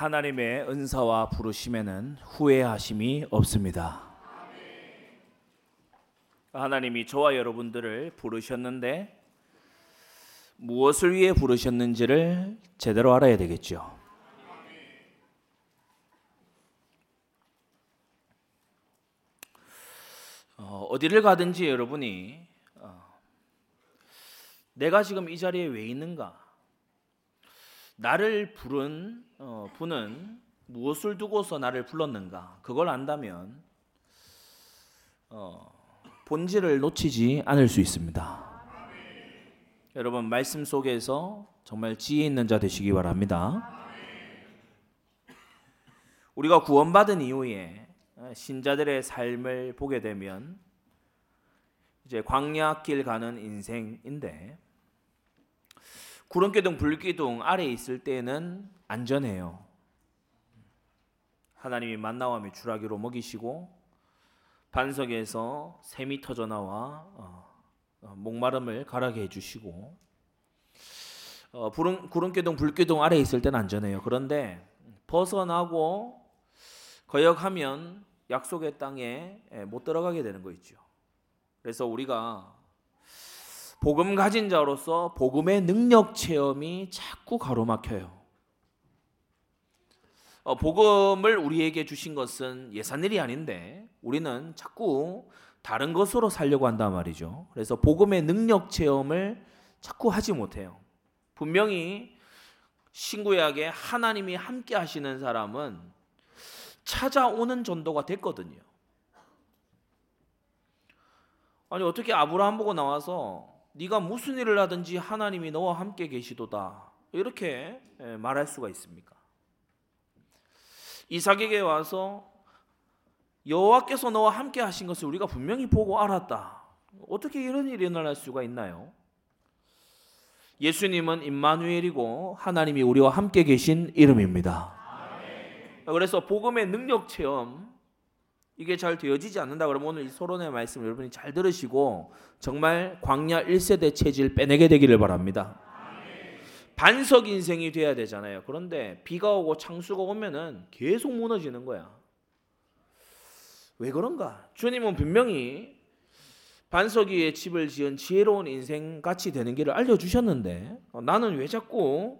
하나님의 은사와 부르심에는 후회하심이 없습니다. 하나님이 저와 여러분들을 부르셨는데 무엇을 위해 부르셨는지를 제대로 알아야 되겠죠. 어, 어디를 가든지 여러분이 어, 내가 지금 이 자리에 왜 있는가? 나를 부른 어, 분은 무엇을 두고서 나를 불렀는가? 그걸 안다면 어, 본질을 놓치지 않을 수 있습니다. 여러분 말씀 속에서 정말 지혜 있는 자 되시기 바랍니다. 우리가 구원받은 이후에 신자들의 삶을 보게 되면 이제 광야길 가는 인생인데 구름기둥 불기둥 아래 있을 때는 안전해요. 하나님이 만나와며 주라기로 먹이시고 반석에서 샘이 터져 나와 어, 어, 목마름을 가라게 해주시고 어, 구름, 구름기둥 불기둥 아래 있을 때는 안전해요. 그런데 벗어나고 거역하면 약속의 땅에 못 들어가게 되는 거 있죠. 그래서 우리가 복음 가진 자로서 복음의 능력 체험이 자꾸 가로막혀요. 어, 복음을 우리에게 주신 것은 예산일이 아닌데 우리는 자꾸 다른 것으로 살려고 한단 말이죠. 그래서 복음의 능력 체험을 자꾸 하지 못해요. 분명히 신구약에 하나님이 함께 하시는 사람은 찾아오는 전도가 됐거든요. 아니 어떻게 아브라함 보고 나와서 네가 무슨 일을 하든지 하나님이 너와 함께 계시도다. 이렇게 예, 말할 수가 있습니까? 이삭에게 와서 여호와께서 너와 함께 하신 것을 우리가 분명히 보고 알았다. 어떻게 이런 일이 일어날 수가 있나요? 예수님은 임마누엘이고 하나님이 우리와 함께 계신 이름입니다. 그래서 복음의 능력 체험 이게 잘 되어지지 않는다 그러면 오늘 이 서론의 말씀 여러분이 잘 들으시고 정말 광야 1세대 체질 빼내게 되기를 바랍니다. 반석 인생이 돼야 되잖아요. 그런데 비가 오고 창수가 오면은 계속 무너지는 거야. 왜 그런가? 주님은 분명히 반석 위에 집을 지은 지혜로운 인생 같이 되는 길을 알려주셨는데 어, 나는 왜 자꾸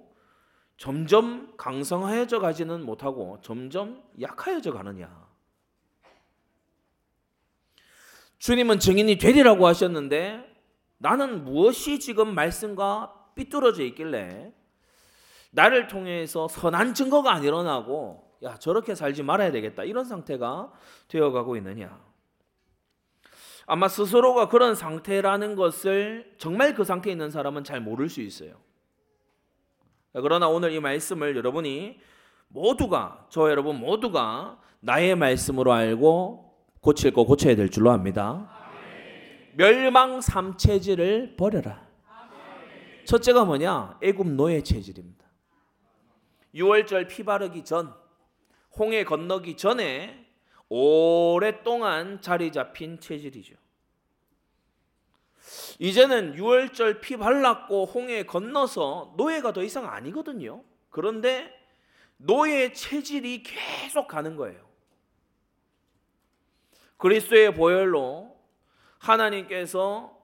점점 강성하여져 가지는 못하고 점점 약하여져 가느냐? 주님은 증인이 되리라고 하셨는데 나는 무엇이 지금 말씀과 삐뚤어져 있길래 나를 통해서 선한 증거가 안 일어나고 야 저렇게 살지 말아야 되겠다. 이런 상태가 되어가고 있느냐? 아마 스스로가 그런 상태라는 것을 정말 그 상태에 있는 사람은 잘 모를 수 있어요. 그러나 오늘 이 말씀을 여러분이 모두가 저 여러분 모두가 나의 말씀으로 알고 고칠 거 고쳐야 될 줄로 압니다. 멸망 삼체질을 버려라. 첫째가 뭐냐? 애굽 노예 체질입니다. 6월절 피 바르기 전, 홍해 건너기 전에 오랫동안 자리 잡힌 체질이죠. 이제는 6월절 피 발랐고 홍해 건너서 노예가 더 이상 아니거든요. 그런데 노예 체질이 계속 가는 거예요. 그리스도의 보혈로 하나님께서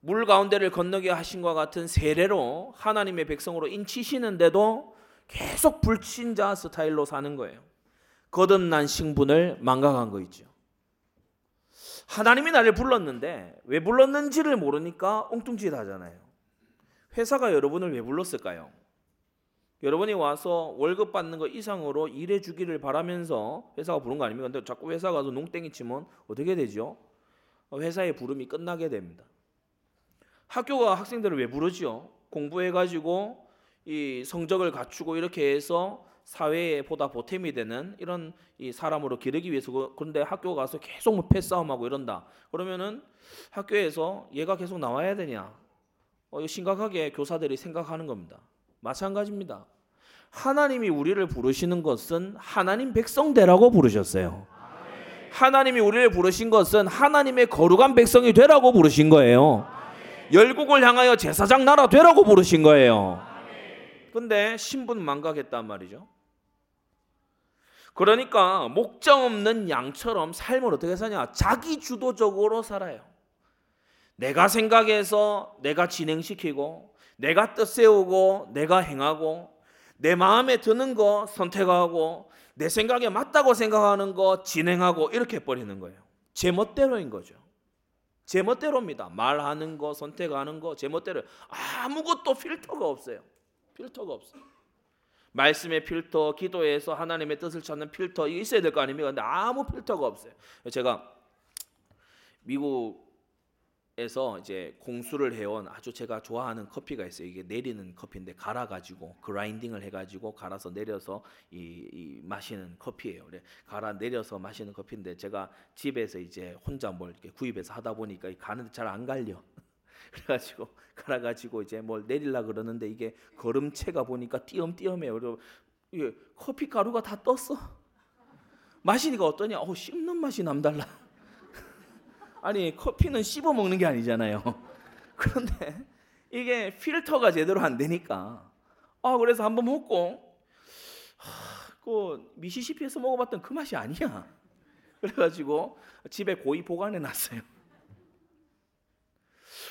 물 가운데를 건너게 하신 것 같은 세례로 하나님의 백성으로 인치시는데도 계속 불신자 스타일로 사는 거예요. 거듭난 신분을 망각한 거 있죠. 하나님이 나를 불렀는데 왜 불렀는지를 모르니까 엉뚱짓 하잖아요. 회사가 여러분을 왜 불렀을까요? 여러분이 와서 월급 받는 거 이상으로 일해 주기를 바라면서 회사가 부른 거 아닙니까? 근데 자꾸 회사 가서 농땡이 치면 어떻게 되죠? 회사의 부름이 끝나게 됩니다. 학교가 학생들을 왜 부르지요? 공부해 가지고 이 성적을 갖추고 이렇게 해서 사회에 보다 보탬이 되는 이런 이 사람으로 기르기 위해서 그, 그런데 학교 가서 계속 뭐 패싸움하고 이런다. 그러면은 학교에서 얘가 계속 나와야 되냐? 어, 심각하게 교사들이 생각하는 겁니다. 마찬가지입니다. 하나님이 우리를 부르시는 것은 하나님 백성 되라고 부르셨어요. 하나님이 우리를 부르신 것은 하나님의 거룩한 백성이 되라고 부르신 거예요. 열국을 향하여 제사장 나라 되라고 부르신 거예요. 근데 신분 망각했단 말이죠. 그러니까 목적 없는 양처럼 삶을 어떻게 사냐? 자기 주도적으로 살아요. 내가 생각해서 내가 진행시키고 내가 뜻 세우고 내가 행하고 내 마음에 드는 거 선택하고 내 생각에 맞다고 생각하는 거 진행하고 이렇게 버리는 거예요. 제 멋대로인 거죠. 제 멋대로입니다. 말하는 거, 선택하는 거, 제 멋대로 아무것도 필터가 없어요. 필터가 없어요. 말씀의 필터, 기도에서 하나님의 뜻을 찾는 필터 이게 있어야 될 거 아닙니까? 근데 아무 필터가 없어요. 제가 미국 에서 이제 공수를 해온 아주 제가 좋아하는 커피가 있어요. 이게 내리는 커피인데 갈아 가지고 그라인딩을 해 가지고 갈아서 내려서 이, 이 마시는 커피예요. 그래 갈아 내려서 마시는 커피인데 제가 집에서 이제 혼자 뭘 이렇게 구입해서 하다 보니까 가는데 잘 안 갈려. 그래가지고 갈아가지고 이제 뭘 내릴라 그러는데 이게 걸음체가 보니까 띄엄띄엄해요. 그리고 이게 커피 가루가 다 떴어. 마시니까 어떠냐? 어 씹는 맛이 남달라. 아니 커피는 씹어 먹는 게 아니잖아요. 그런데 이게 필터가 제대로 안 되니까 아 그래서 한번 먹고 하, 그 미시시피에서 먹어봤던 그 맛이 아니야. 그래가지고 집에 고이 보관해 놨어요.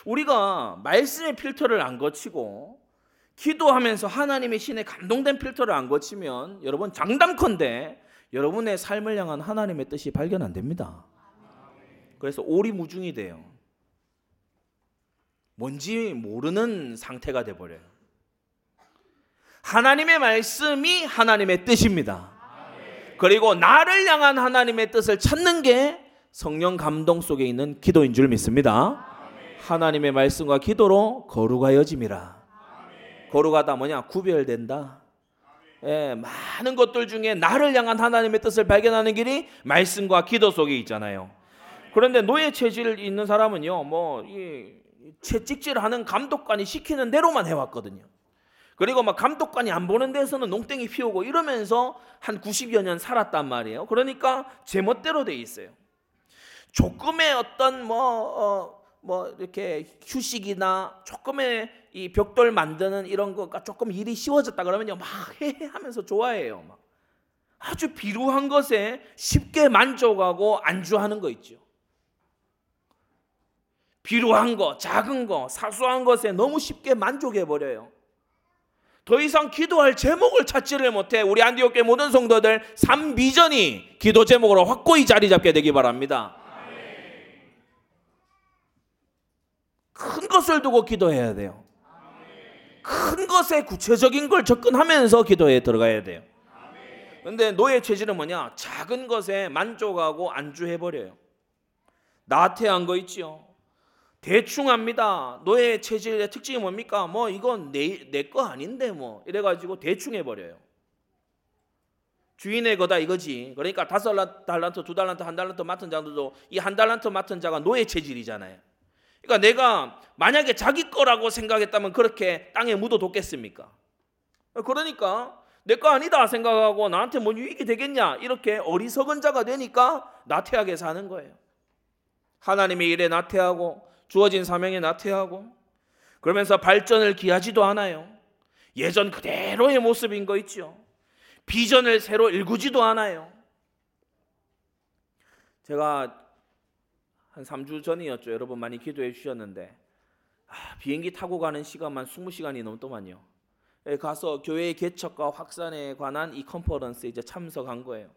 우리가 말씀의 필터를 안 거치고 기도하면서 하나님의 신에 감동된 필터를 안 거치면 여러분 장담컨대 여러분의 삶을 향한 하나님의 뜻이 발견 안 됩니다. 그래서 오리무중이 돼요. 뭔지 모르는 상태가 돼 버려요. 하나님의 말씀이 하나님의 뜻입니다. 그리고 나를 향한 하나님의 뜻을 찾는 게 성령 감동 속에 있는 기도인 줄 믿습니다. 하나님의 말씀과 기도로 거룩하여짐이라. 거룩하다 뭐냐? 구별된다. 예, 많은 것들 중에 나를 향한 하나님의 뜻을 발견하는 길이 말씀과 기도 속에 있잖아요. 그런데 노예 체질 있는 사람은요, 뭐, 이, 채찍질 하는 감독관이 시키는 대로만 해왔거든요. 그리고 막 감독관이 안 보는 데서는 농땡이 피우고 이러면서 한 90여 년 살았단 말이에요. 그러니까 제멋대로 돼 있어요. 조금의 어떤 뭐, 어, 뭐 이렇게 휴식이나 조금의 이 벽돌 만드는 이런 거가 조금 일이 쉬워졌다 그러면요 막 해해 하면서 좋아해요 막 아주 비루한 것에 쉽게 만족하고 안주하는 거 있죠 비루한 거 작은 거 사소한 것에 너무 쉽게 만족해 버려요 더 이상 기도할 제목을 찾지를 못해 우리 안디옥교 모든 성도들 삶 비전이 기도 제목으로 확고히 자리 잡게 되기 바랍니다. 큰 것을 두고 기도해야 돼요. 큰 것에 구체적인 걸 접근하면서 기도에 들어가야 돼요. 근데 노예 체질은 뭐냐? 작은 것에 만족하고 안주해 버려요. 나태한 거 있지요. 대충 합니다. 노예 체질의 특징이 뭡니까? 뭐 이건 내 내 거 아닌데 뭐 이래 가지고 대충 해 버려요. 주인의 거다 이거지. 그러니까 다섯 달란트, 두 달란트, 한 달란트 맡은 자도 이 한 달란트 맡은 자가 노예 체질이잖아요. 그러니까 내가 만약에 자기 거라고 생각했다면 그렇게 땅에 묻어뒀겠습니까? 그러니까 내 거 아니다 생각하고 나한테 뭔 유익이 되겠냐 이렇게 어리석은 자가 되니까 나태하게 사는 거예요. 하나님의 일에 나태하고 주어진 사명에 나태하고 그러면서 발전을 기하지도 않아요. 예전 그대로의 모습인 거 있죠. 비전을 새로 일구지도 않아요. 제가 한 3주 전이었죠. 여러분 많이 기도해 주셨는데 아, 비행기 타고 가는 시간만 20시간이 넘더만요. 예, 가서 교회 개척과 확산에 관한 이 컨퍼런스에 이제 참석한 거예요.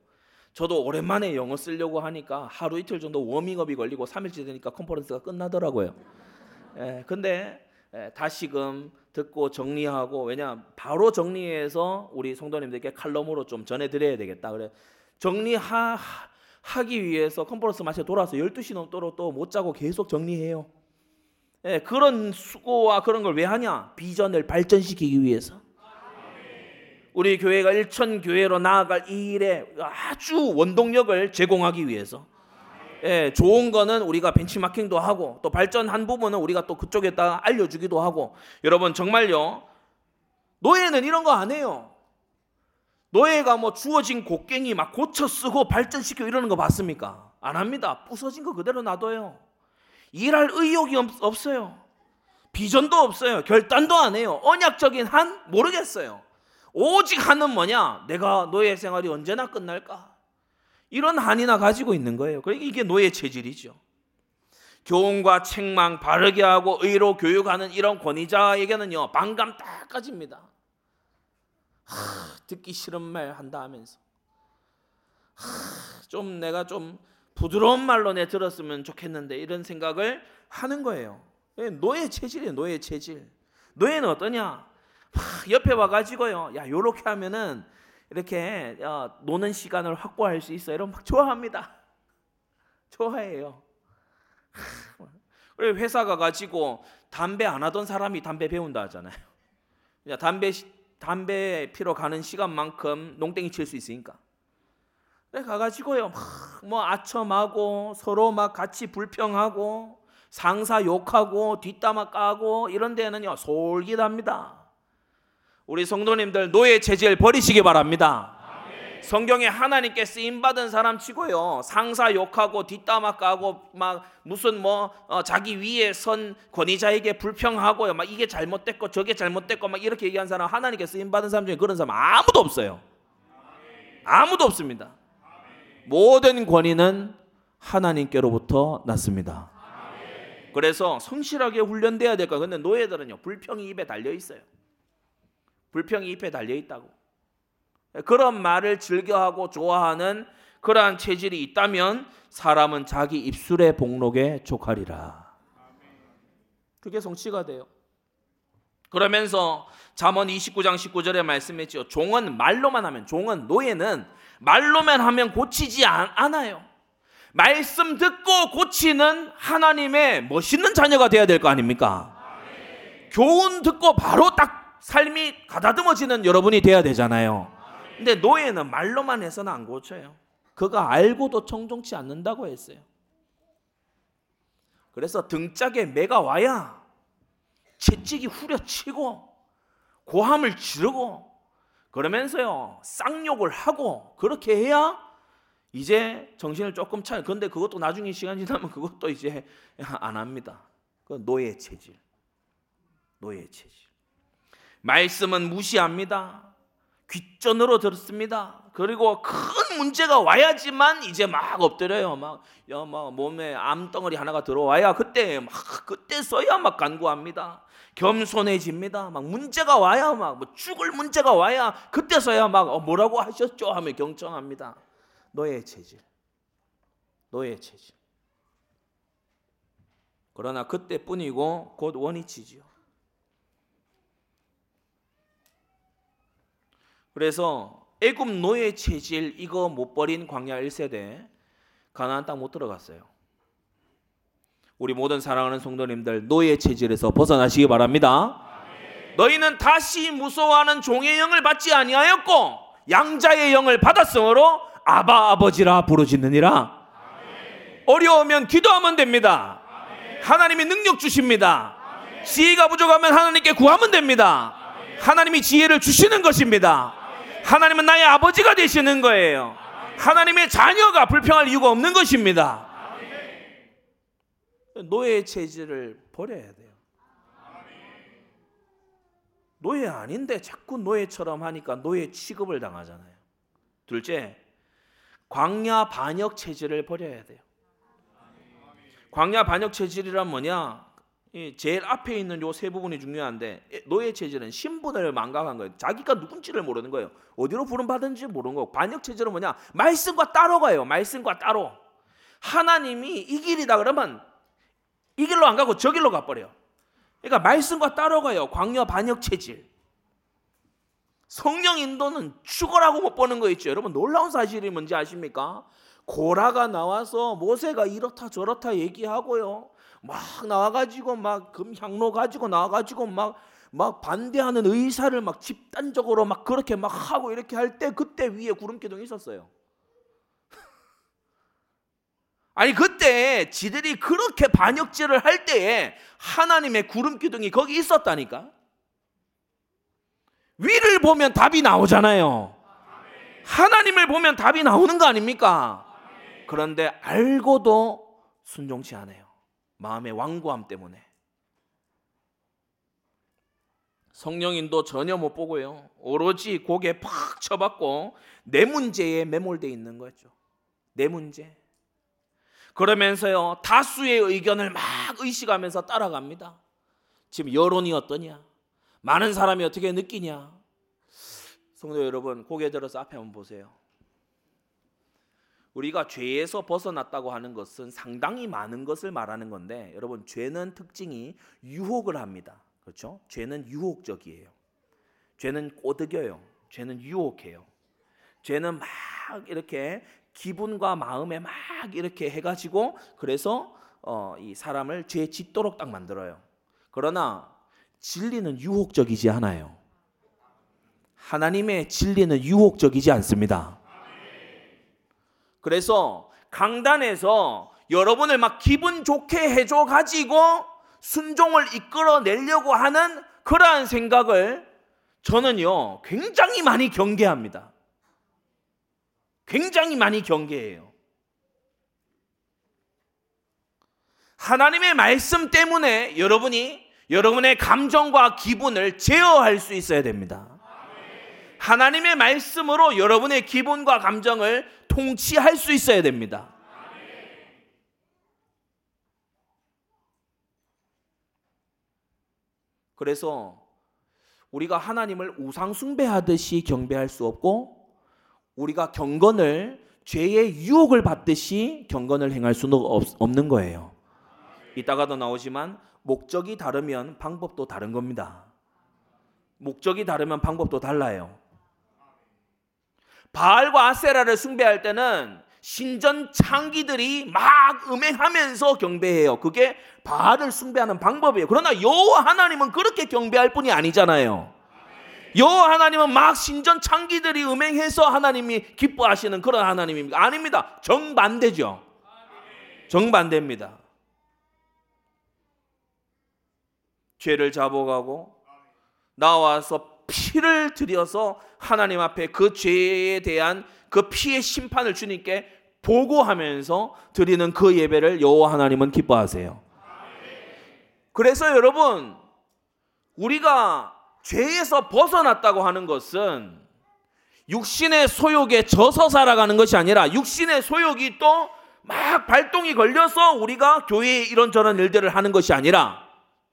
저도 오랜만에 영어 쓰려고 하니까 하루 이틀 정도 워밍업이 걸리고 3일째 되니까 컨퍼런스가 끝나더라고요. 예, 근데 예, 다시금 듣고 정리하고 왜냐 바로 정리해서 우리 성도님들께 칼럼으로 좀 전해드려야 되겠다. 그래 정리하 하기 위해서 컨퍼런스 마치고 돌아서 12시 넘도록 또 못 자고 계속 정리해요. 예, 그런 수고와 그런 걸 왜 하냐? 비전을 발전시키기 위해서. 우리 교회가 일천 교회로 나아갈 이 일에 아주 원동력을 제공하기 위해서. 예, 좋은 거는 우리가 벤치마킹도 하고 또 발전한 부분은 우리가 또 그쪽에다 알려주기도 하고 여러분 정말요 노예는 이런 거 안 해요. 노예가 뭐 주어진 곡괭이 막 고쳐 쓰고 발전시켜 이러는 거 봤습니까? 안 합니다. 부서진 거 그대로 놔둬요. 일할 의욕이 없, 어요 비전도 없어요. 결단도 안 해요. 언약적인 한 모르겠어요. 오직 하는 뭐냐? 내가 노예 생활이 언제나 끝날까? 이런 한이나 가지고 있는 거예요. 그러니까 이게 노예 체질이죠. 교훈과 책망 바르게 하고 의로 교육하는 이런 권위자에게는요 반감 딱 가집니다. 하, 듣기 싫은 말 한다 하면서 하, 좀 내가 좀 부드러운 말로 내 들었으면 좋겠는데 이런 생각을 하는 거예요. 예, 노예 체질이에요. 노예 체질. 노예는 어떠냐? 옆에 와가지고요. 야 요렇게 하면은 이렇게 어, 노는 시간을 확보할 수 있어. 이런 막 좋아합니다. 좋아해요. 그래 회사 가가지고 담배 안 하던 사람이 담배 배운다 하잖아요. 담배 담배 피러 가는 시간만큼 농땡이 칠 수 있으니까. 그래 가가지고요, 뭐 아첨하고 서로 막 같이 불평하고 상사 욕하고 뒷담화 까고 이런 데는요 솔깃합니다. 우리 성도님들 노예 체질 버리시기 바랍니다. 성경에 하나님께 쓰임 받은 사람 치고요 상사 욕하고 뒷담화 까고 막 무슨 뭐 어, 자기 위에 선 권위자에게 불평하고요 막 이게 잘못됐고 저게 잘못됐고 막 이렇게 얘기한 사람 하나님께 쓰임 받은 사람 중에 그런 사람 아무도 없어요. 아무도 없습니다. 모든 권위는 하나님께로부터 났습니다. 그래서 성실하게 훈련돼야 될까? 근데 노예들은요 불평이 입에 달려 있어요. 불평이 입에 달려 있다고. 그런 말을 즐겨하고 좋아하는 그러한 체질이 있다면 사람은 자기 입술의 복록에 족하리라. 그게 성취가 돼요. 그러면서 잠언 29장 19절에 말씀했죠. 종은 말로만 하면 종은 노예는 말로만 하면 고치지 않아요. 말씀 듣고 고치는 하나님의 멋있는 자녀가 돼야 될 거 아닙니까? 교훈 듣고 바로 딱 삶이 가다듬어지는 여러분이 돼야 되잖아요. 근데 노예는 말로만 해서는 안 고쳐요. 그가 알고도 청종치 않는다고 했어요. 그래서 등짝에 매가 와야 채찍이 후려치고 고함을 지르고 그러면서요 쌍욕을 하고 그렇게 해야 이제 정신을 조금 차요. 근데 그것도 나중에 시간 지나면 그것도 이제 안 합니다. 그 노예 체질. 노예 체질. 말씀은 무시합니다. 귓전으로 들었습니다. 그리고 큰 문제가 와야지만 이제 막 엎드려요. 막, 야, 막 몸에 암덩어리 하나가 들어와야 그때 막 그때 써야 막 간구합니다. 겸손해집니다. 막 문제가 와야 막 뭐 죽을 문제가 와야 그때서야 막 어, 뭐라고 하셨죠 하며 경청합니다. 노예 체질. 노예 체질. 그러나 그때뿐이고 곧 원위치지요. 그래서 애굽 노예 체질 이거 못 버린 광야 1세대 가나안 땅 못 들어갔어요. 우리 모든 사랑하는 성도님들 노예 체질에서 벗어나시기 바랍니다. 너희는 다시 무서워하는 종의 영을 받지 아니하였고 양자의 영을 받았으므로 아바 아버지라 부르짖느니라. 어려우면 기도하면 됩니다. 하나님이 능력 주십니다. 지혜가 부족하면 하나님께 구하면 됩니다. 하나님이 지혜를 주시는 것입니다. 하나님은 나의 아버지가 되시는 거예요. 하나님의 자녀가 불평할 이유가 없는 것입니다. 노예 체질을 버려야 돼요. 노예 아닌데 자꾸 노예처럼 하니까 노예 취급을 당하잖아요. 둘째, 광야 반역 체질을 버려야 돼요. 광야 반역 체질이란 뭐냐? 제일 앞에 있는 요 세 부분이 중요한데 노예 체질은 신분을 망각한 거예요. 자기가 누군지를 모르는 거예요. 어디로 부름 받은지 모르는 거고 반역 체질은 뭐냐? 말씀과 따로 가요. 말씀과 따로. 하나님이 이 길이다 그러면 이 길로 안 가고 저 길로 가버려요. 그러니까 말씀과 따로 가요. 광야 반역 체질. 성령 인도는 죽어라고 못 보는 거 있죠. 여러분 놀라운 사실이 뭔지 아십니까? 고라가 나와서 모세가 이렇다 저렇다 얘기하고요. 막 나와가지고 막 금향로 가지고 나와가지고 막 막 반대하는 의사를 막 집단적으로 막 그렇게 막 하고 이렇게 할 때 그때 위에 구름 기둥이 있었어요. 아니 그때 지들이 그렇게 반역질을 할 때에 하나님의 구름 기둥이 거기 있었다니까. 위를 보면 답이 나오잖아요. 하나님을 보면 답이 나오는 거 아닙니까? 그런데 알고도 순종치 않아요. 마음의 완고함 때문에. 성령인도 전혀 못 보고요. 오로지 고개 팍 쳐박고 내 문제에 매몰돼 있는 거죠. 내 문제. 그러면서요 다수의 의견을 막 의식하면서 따라갑니다. 지금 여론이 어떠냐? 많은 사람이 어떻게 느끼냐? 성도 여러분 고개 들어서 앞에 한번 보세요. 우리가 죄에서 벗어났다고 하는 것은 상당히 많은 것을 말하는 건데 여러분 죄는 특징이 유혹을 합니다. 그렇죠? 죄는 유혹적이에요. 죄는 꼬드겨요. 죄는 유혹해요. 죄는 막 이렇게 기분과 마음에 막 이렇게 해가지고 그래서 어, 이 사람을 죄 짓도록 딱 만들어요. 그러나 진리는 유혹적이지 않아요. 하나님의 진리는 유혹적이지 않습니다. 그래서 강단에서 여러분을 막 기분 좋게 해줘 가지고 순종을 이끌어 내려고 하는 그러한 생각을 저는요 굉장히 많이 경계합니다. 굉장히 많이 경계해요. 하나님의 말씀 때문에 여러분이 여러분의 감정과 기분을 제어할 수 있어야 됩니다. 하나님의 말씀으로 여러분의 기분과 감정을 통치할 수 있어야 됩니다. 그래서 우리가 하나님을 우상 숭배하듯이 경배할 수 없고 우리가 경건을 죄의 유혹을 받듯이 경건을 행할 수는 없는 거예요. 이따가도 나오지만 목적이 다르면 방법도 다른 겁니다. 목적이 다르면 방법도 달라요. 바알과 아세라를 숭배할 때는 신전 창기들이 막 음행하면서 경배해요. 그게 바알을 숭배하는 방법이에요. 그러나 여호와 하나님은 그렇게 경배할 뿐이 아니잖아요. 여호와 하나님은 막 신전 창기들이 음행해서 하나님이 기뻐하시는 그런 하나님입니까? 아닙니다. 정반대죠. 정반대입니다. 죄를 잡아가고 나와서 피를 들여서 하나님 앞에 그 죄에 대한 그 피의 심판을 주님께 보고하면서 드리는 그 예배를 여호와 하나님은 기뻐하세요. 그래서 여러분 우리가 죄에서 벗어났다고 하는 것은 육신의 소욕에 져서 살아가는 것이 아니라 육신의 소욕이 또 막 발동이 걸려서 우리가 교회에 이런저런 일들을 하는 것이 아니라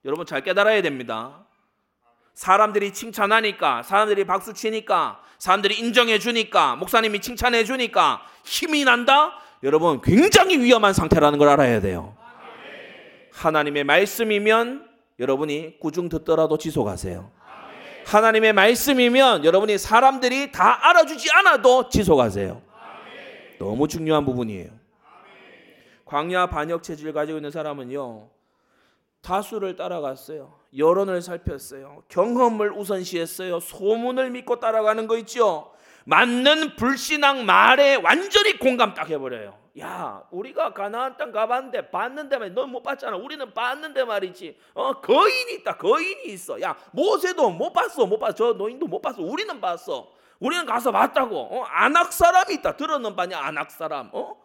여러분 잘 깨달아야 됩니다. 사람들이 칭찬하니까, 사람들이 박수 치니까, 사람들이 인정해 주니까, 목사님이 칭찬해 주니까 힘이 난다? 여러분 굉장히 위험한 상태라는 걸 알아야 돼요. 하나님의 말씀이면 여러분이 꾸중 듣더라도 지속하세요. 하나님의 말씀이면 여러분이 사람들이 다 알아주지 않아도 지속하세요. 너무 중요한 부분이에요. 광야 반역 체질 가지고 있는 사람은요. 다수를 따라갔어요. 여론을 살폈어요. 경험을 우선시했어요. 소문을 믿고 따라가는 거 있죠. 맞는 불신앙 말에 완전히 공감 딱 해버려요. 야, 우리가 가나안 땅 가봤는데 봤는데 말이야. 넌못 봤잖아. 우리는 봤는데 말이지. 어, 거인이 있다. 거인이 있어. 야, 모세도 못 봤어. 못 봤어. 저 노인도 못 봤어. 우리는 봤어. 우리는 가서 봤다고. 어, 안악 사람이 있다. 들었는 바냐? 안악 사람. 어?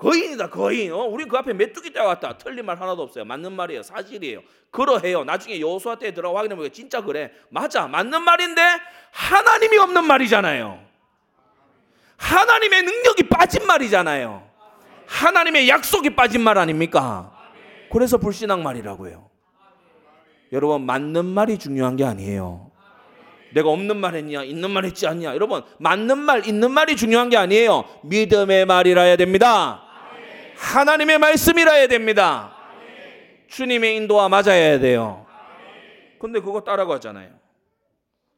거인이다 거인. 어? 우리 그 앞에 메뚜기 떼왔다. 틀린 말 하나도 없어요. 맞는 말이에요. 사실이에요. 그러해요. 나중에 여호수아 때 들어가 확인해 보니까 진짜 그래. 맞아. 맞는 말인데 하나님이 없는 말이잖아요. 하나님의 능력이 빠진 말이잖아요. 하나님의 약속이 빠진 말 아닙니까? 그래서 불신앙 말이라고요. 여러분 맞는 말이 중요한 게 아니에요. 내가 없는 말 했냐, 있는 말 했지 않냐. 여러분 맞는 말, 있는 말이 중요한 게 아니에요. 믿음의 말이라 해야 됩니다. 하나님의 말씀이라 해야 됩니다. 주님의 인도와 맞아야 돼요. 근데 그거 따라가잖아요.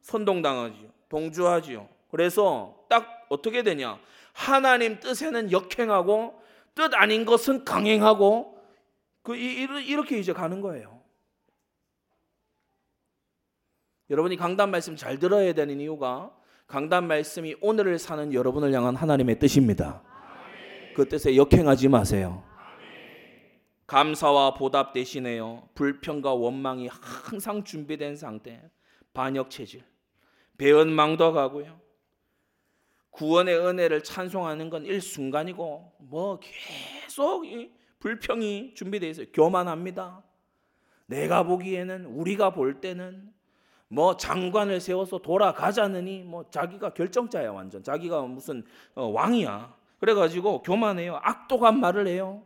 선동당하지요. 동조하지요. 그래서 딱 어떻게 되냐? 하나님 뜻에는 역행하고 뜻 아닌 것은 강행하고 그 이렇게 이제 가는 거예요. 여러분이 강단 말씀 잘 들어야 되는 이유가 강단 말씀이 오늘을 사는 여러분을 향한 하나님의 뜻입니다. 그 뜻에 역행하지 마세요. 감사와 보답 대신에요. 불평과 원망이 항상 준비된 상태. 반역 체질. 배은망덕 하고요. 구원의 은혜를 찬송하는 건 일순간이고 뭐 계속 불평이 준비되어 있어요. 교만합니다. 내가 보기에는 우리가 볼 때는 뭐 장관을 세워서 돌아가자느니 뭐 자기가 결정자야 완전 자기가 무슨 어, 왕이야 그래가지고 교만해요. 악독한 말을 해요.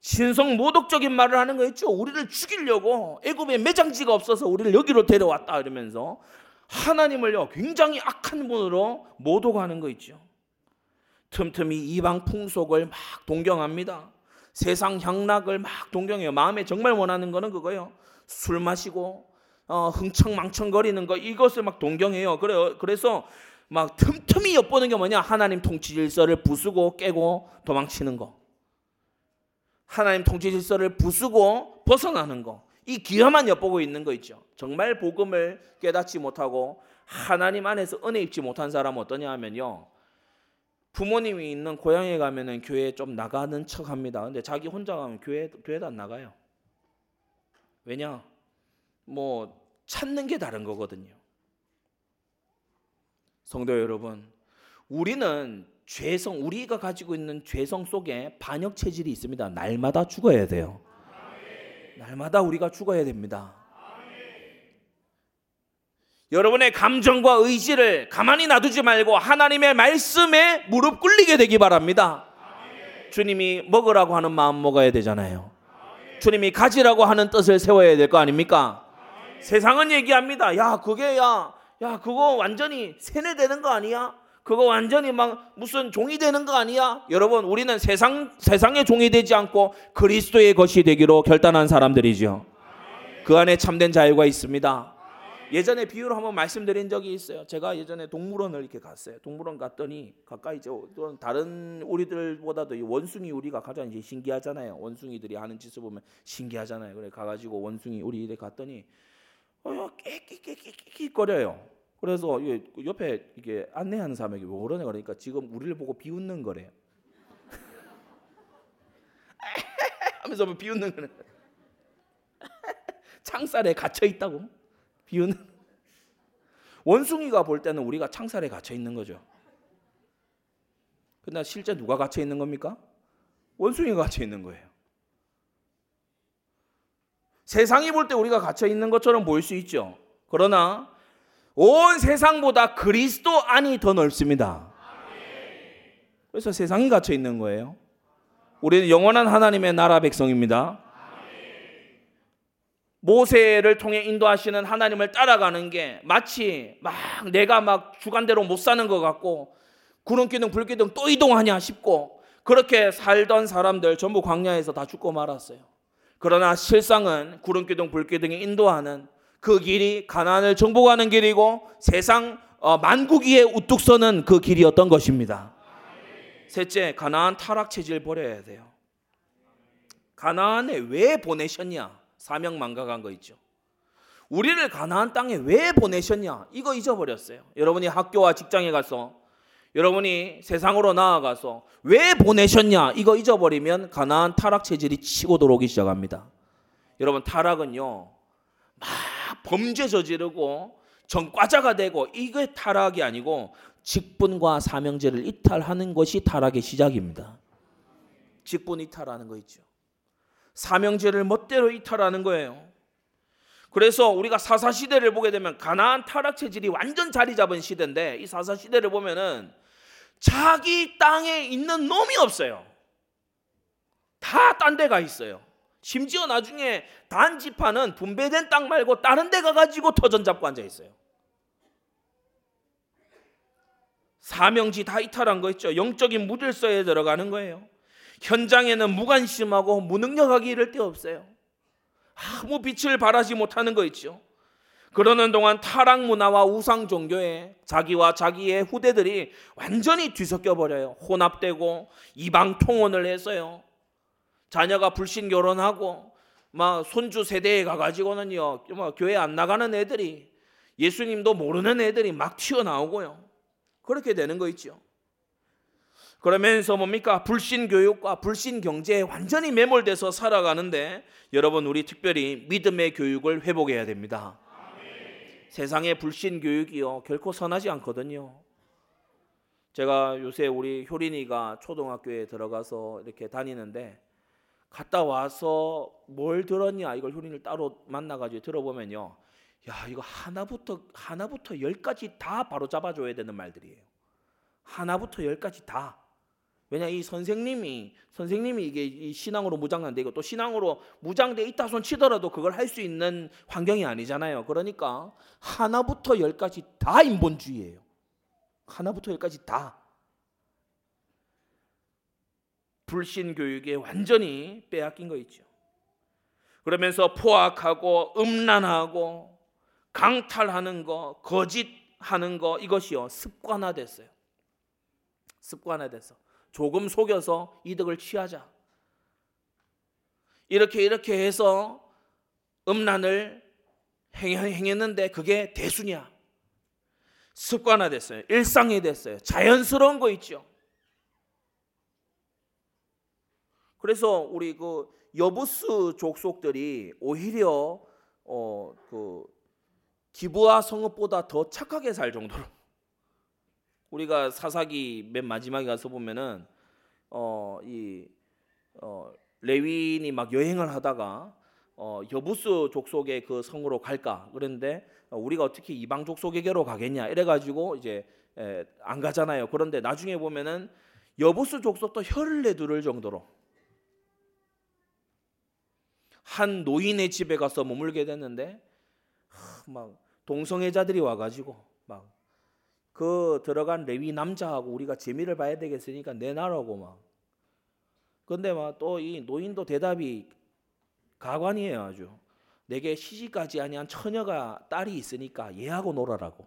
신성 모독적인 말을 하는 거 있죠. 우리를 죽이려고 애굽에 매장지가 없어서 우리를 여기로 데려왔다 이러면서 하나님을요 굉장히 악한 분으로 모독하는 거 있죠. 틈틈이 이방 풍속을 막 동경합니다. 세상 향락을 막 동경해요. 마음에 정말 원하는 거는 그거예요. 술 마시고 어, 흥청망청거리는 거 이것을 막 동경해요. 그래 그래서 막 틈틈이 엿보는 게 뭐냐? 하나님 통치 질서를 부수고 깨고 도망치는 거. 하나님 통치 질서를 부수고 벗어나는 거. 이 기회만 엿보고 있는 거 있죠. 정말 복음을 깨닫지 못하고 하나님 안에서 은혜 입지 못한 사람은 어떠냐 하면요. 부모님이 있는 고향에 가면은 교회 좀 나가는 척 합니다. 근데 자기 혼자 가면 교회 교회도 안 나가요. 왜냐? 뭐 찾는 게 다른 거거든요. 성도 여러분, 우리는 죄성 우리가 가지고 있는 죄성 속에 반역 체질이 있습니다. 날마다 죽어야 돼요. 날마다 우리가 죽어야 됩니다. 여러분의 감정과 의지를 가만히 놔두지 말고 하나님의 말씀에 무릎 꿇리게 되기 바랍니다. 주님이 먹으라고 하는 마음 먹어야 되잖아요. 주님이 가지라고 하는 뜻을 세워야 될 거 아닙니까? 세상은 얘기합니다. 야, 그게 야, 야, 그거 완전히 세뇌되는 거 아니야? 그거 완전히 막 무슨 종이 되는 거 아니야? 여러분, 우리는 세상 세상의 종이 되지 않고 그리스도의 것이 되기로 결단한 사람들이죠. 그 안에 참된 자유가 있습니다. 예전에 비유로 한번 말씀드린 적이 있어요. 제가 예전에 동물원을 이렇게 갔어요. 동물원 갔더니 가까이 저 다른 우리들보다도 이 원숭이 우리가 가장 이제 신기하잖아요. 원숭이들이 하는 짓을 보면 신기하잖아요. 그래 가가지고 원숭이 우리 이래 갔더니 어, 깨끼깨끼깨끼거려요. 그래서 옆에 이게 안내하는 사람에게 왜 그러냐 그러니까 지금 우리를 보고 비웃는 거래. 하면서 뭐 비웃는 거네. 창살에 갇혀 있다고 비웃는. 원숭이가 볼 때는 우리가 창살에 갇혀 있는 거죠. 근데 실제 누가 갇혀 있는 겁니까? 원숭이가 갇혀 있는 거예요. 세상이 볼 때 우리가 갇혀 있는 것처럼 보일 수 있죠. 그러나 온 세상보다 그리스도 안이 더 넓습니다. 그래서 세상이 갇혀 있는 거예요. 우리는 영원한 하나님의 나라 백성입니다. 모세를 통해 인도하시는 하나님을 따라가는 게 마치 막 내가 막 주관대로 못 사는 것 같고 구름 기둥 불 기둥 또 이동하냐 싶고 그렇게 살던 사람들 전부 광야에서 다 죽고 말았어요. 그러나 실상은 구름기둥 불기둥이 인도하는 그 길이 가나안을 정복하는 길이고 세상 어, 만국 위에 우뚝 서는 그 길이었던 것입니다. 셋째, 가나안 타락 체질 버려야 돼요. 가나안에 왜 보내셨냐? 사명 망각한 거 있죠. 우리를 가나안 땅에 왜 보내셨냐? 이거 잊어버렸어요. 여러분이 학교와 직장에 가서 여러분이 세상으로 나아가서 왜 보내셨냐? 이거 잊어버리면 가나안 타락 체질이 치고 들어오기 시작합니다. 여러분 타락은요. 막 범죄 저지르고 전과자가 되고 이게 타락이 아니고 직분과 사명제를 이탈하는 것이 타락의 시작입니다. 직분 이탈하는 거 있죠. 사명제를 멋대로 이탈하는 거예요. 그래서 우리가 사사 시대를 보게 되면 가나안 타락 체질이 완전 자리 잡은 시대인데 이 사사 시대를 보면은 자기 땅에 있는 놈이 없어요. 다 딴 데가 있어요. 심지어 나중에 단지파는 분배된 땅 말고 다른 데 가가지고 터전 잡고 앉아 있어요. 사명지 다 이탈한 거 있죠. 영적인 무질서에 들어가는 거예요. 현장에는 무관심하고 무능력하기 이를 데 없어요. 아무 빛을 발하지 못하는 거 있죠. 그러는 동안 타락 문화와 우상 종교에 자기와 자기의 후대들이 완전히 뒤섞여 버려요. 혼합되고 이방 통혼을 해서요. 자녀가 불신 결혼하고 막 손주 세대에 가가지고는요, 뭐 교회 안 나가는 애들이 예수님도 모르는 애들이 막 튀어나오고요. 그렇게 되는 거 있죠. 그러면서 뭡니까? 불신 교육과 불신 경제에 완전히 매몰돼서 살아가는데 여러분 우리 특별히 믿음의 교육을 회복해야 됩니다. 세상의 불신 교육이요 결코 선하지 않거든요. 제가 요새 우리 효린이가 초등학교에 들어가서 이렇게 다니는데 갔다 와서 뭘 들었냐 이걸 효린을 따로 만나가지고 들어보면요. 야 이거 하나부터 하나부터 열까지 다 바로 잡아줘야 되는 말들이에요. 하나부터 열까지 다 왜냐 이 선생님이 선생님이 이게 이 신앙으로 무장한데 이고 또 신앙으로 무장돼 있다 손 치더라도 그걸 할 수 있는 환경이 아니잖아요. 그러니까 하나부터 열까지 다 인본주의예요. 하나부터 열까지 다 불신 교육에 완전히 빼앗긴 거 있죠. 그러면서 포악하고 음란하고 강탈하는 거, 거짓하는 거 이것이요 습관화됐어요. 습관화돼서 조금 속여서 이득을 취하자. 이렇게 이렇게 해서 음란을 행했는데 그게 대수냐? 습관화 됐어요. 일상이 됐어요. 자연스러운 거 있죠. 그래서 우리 그 여부스 족속들이 오히려 어 그 기부와 성읍보다 더 착하게 살 정도로 우리가 사사기 맨 마지막에 가서 보면은 어 이 어, 레위인이 막 여행을 하다가 어, 여부스 족속의 그 성으로 갈까 그런데 우리가 어떻게 이방 족속에게로 가겠냐 이래가지고 이제 에, 안 가잖아요. 그런데 나중에 보면은 여부스 족속도 혀를 내두를 정도로 한 노인의 집에 가서 머물게 됐는데 막 동성애자들이 와가지고 막 그 들어간 레위 남자하고 우리가 재미를 봐야 되겠으니까 내놔라고 막. 근데 막 또 이 노인도 대답이 가관이에요 아주. 내게 시집까지 아니한 처녀가 딸이 있으니까 얘하고 놀아라고.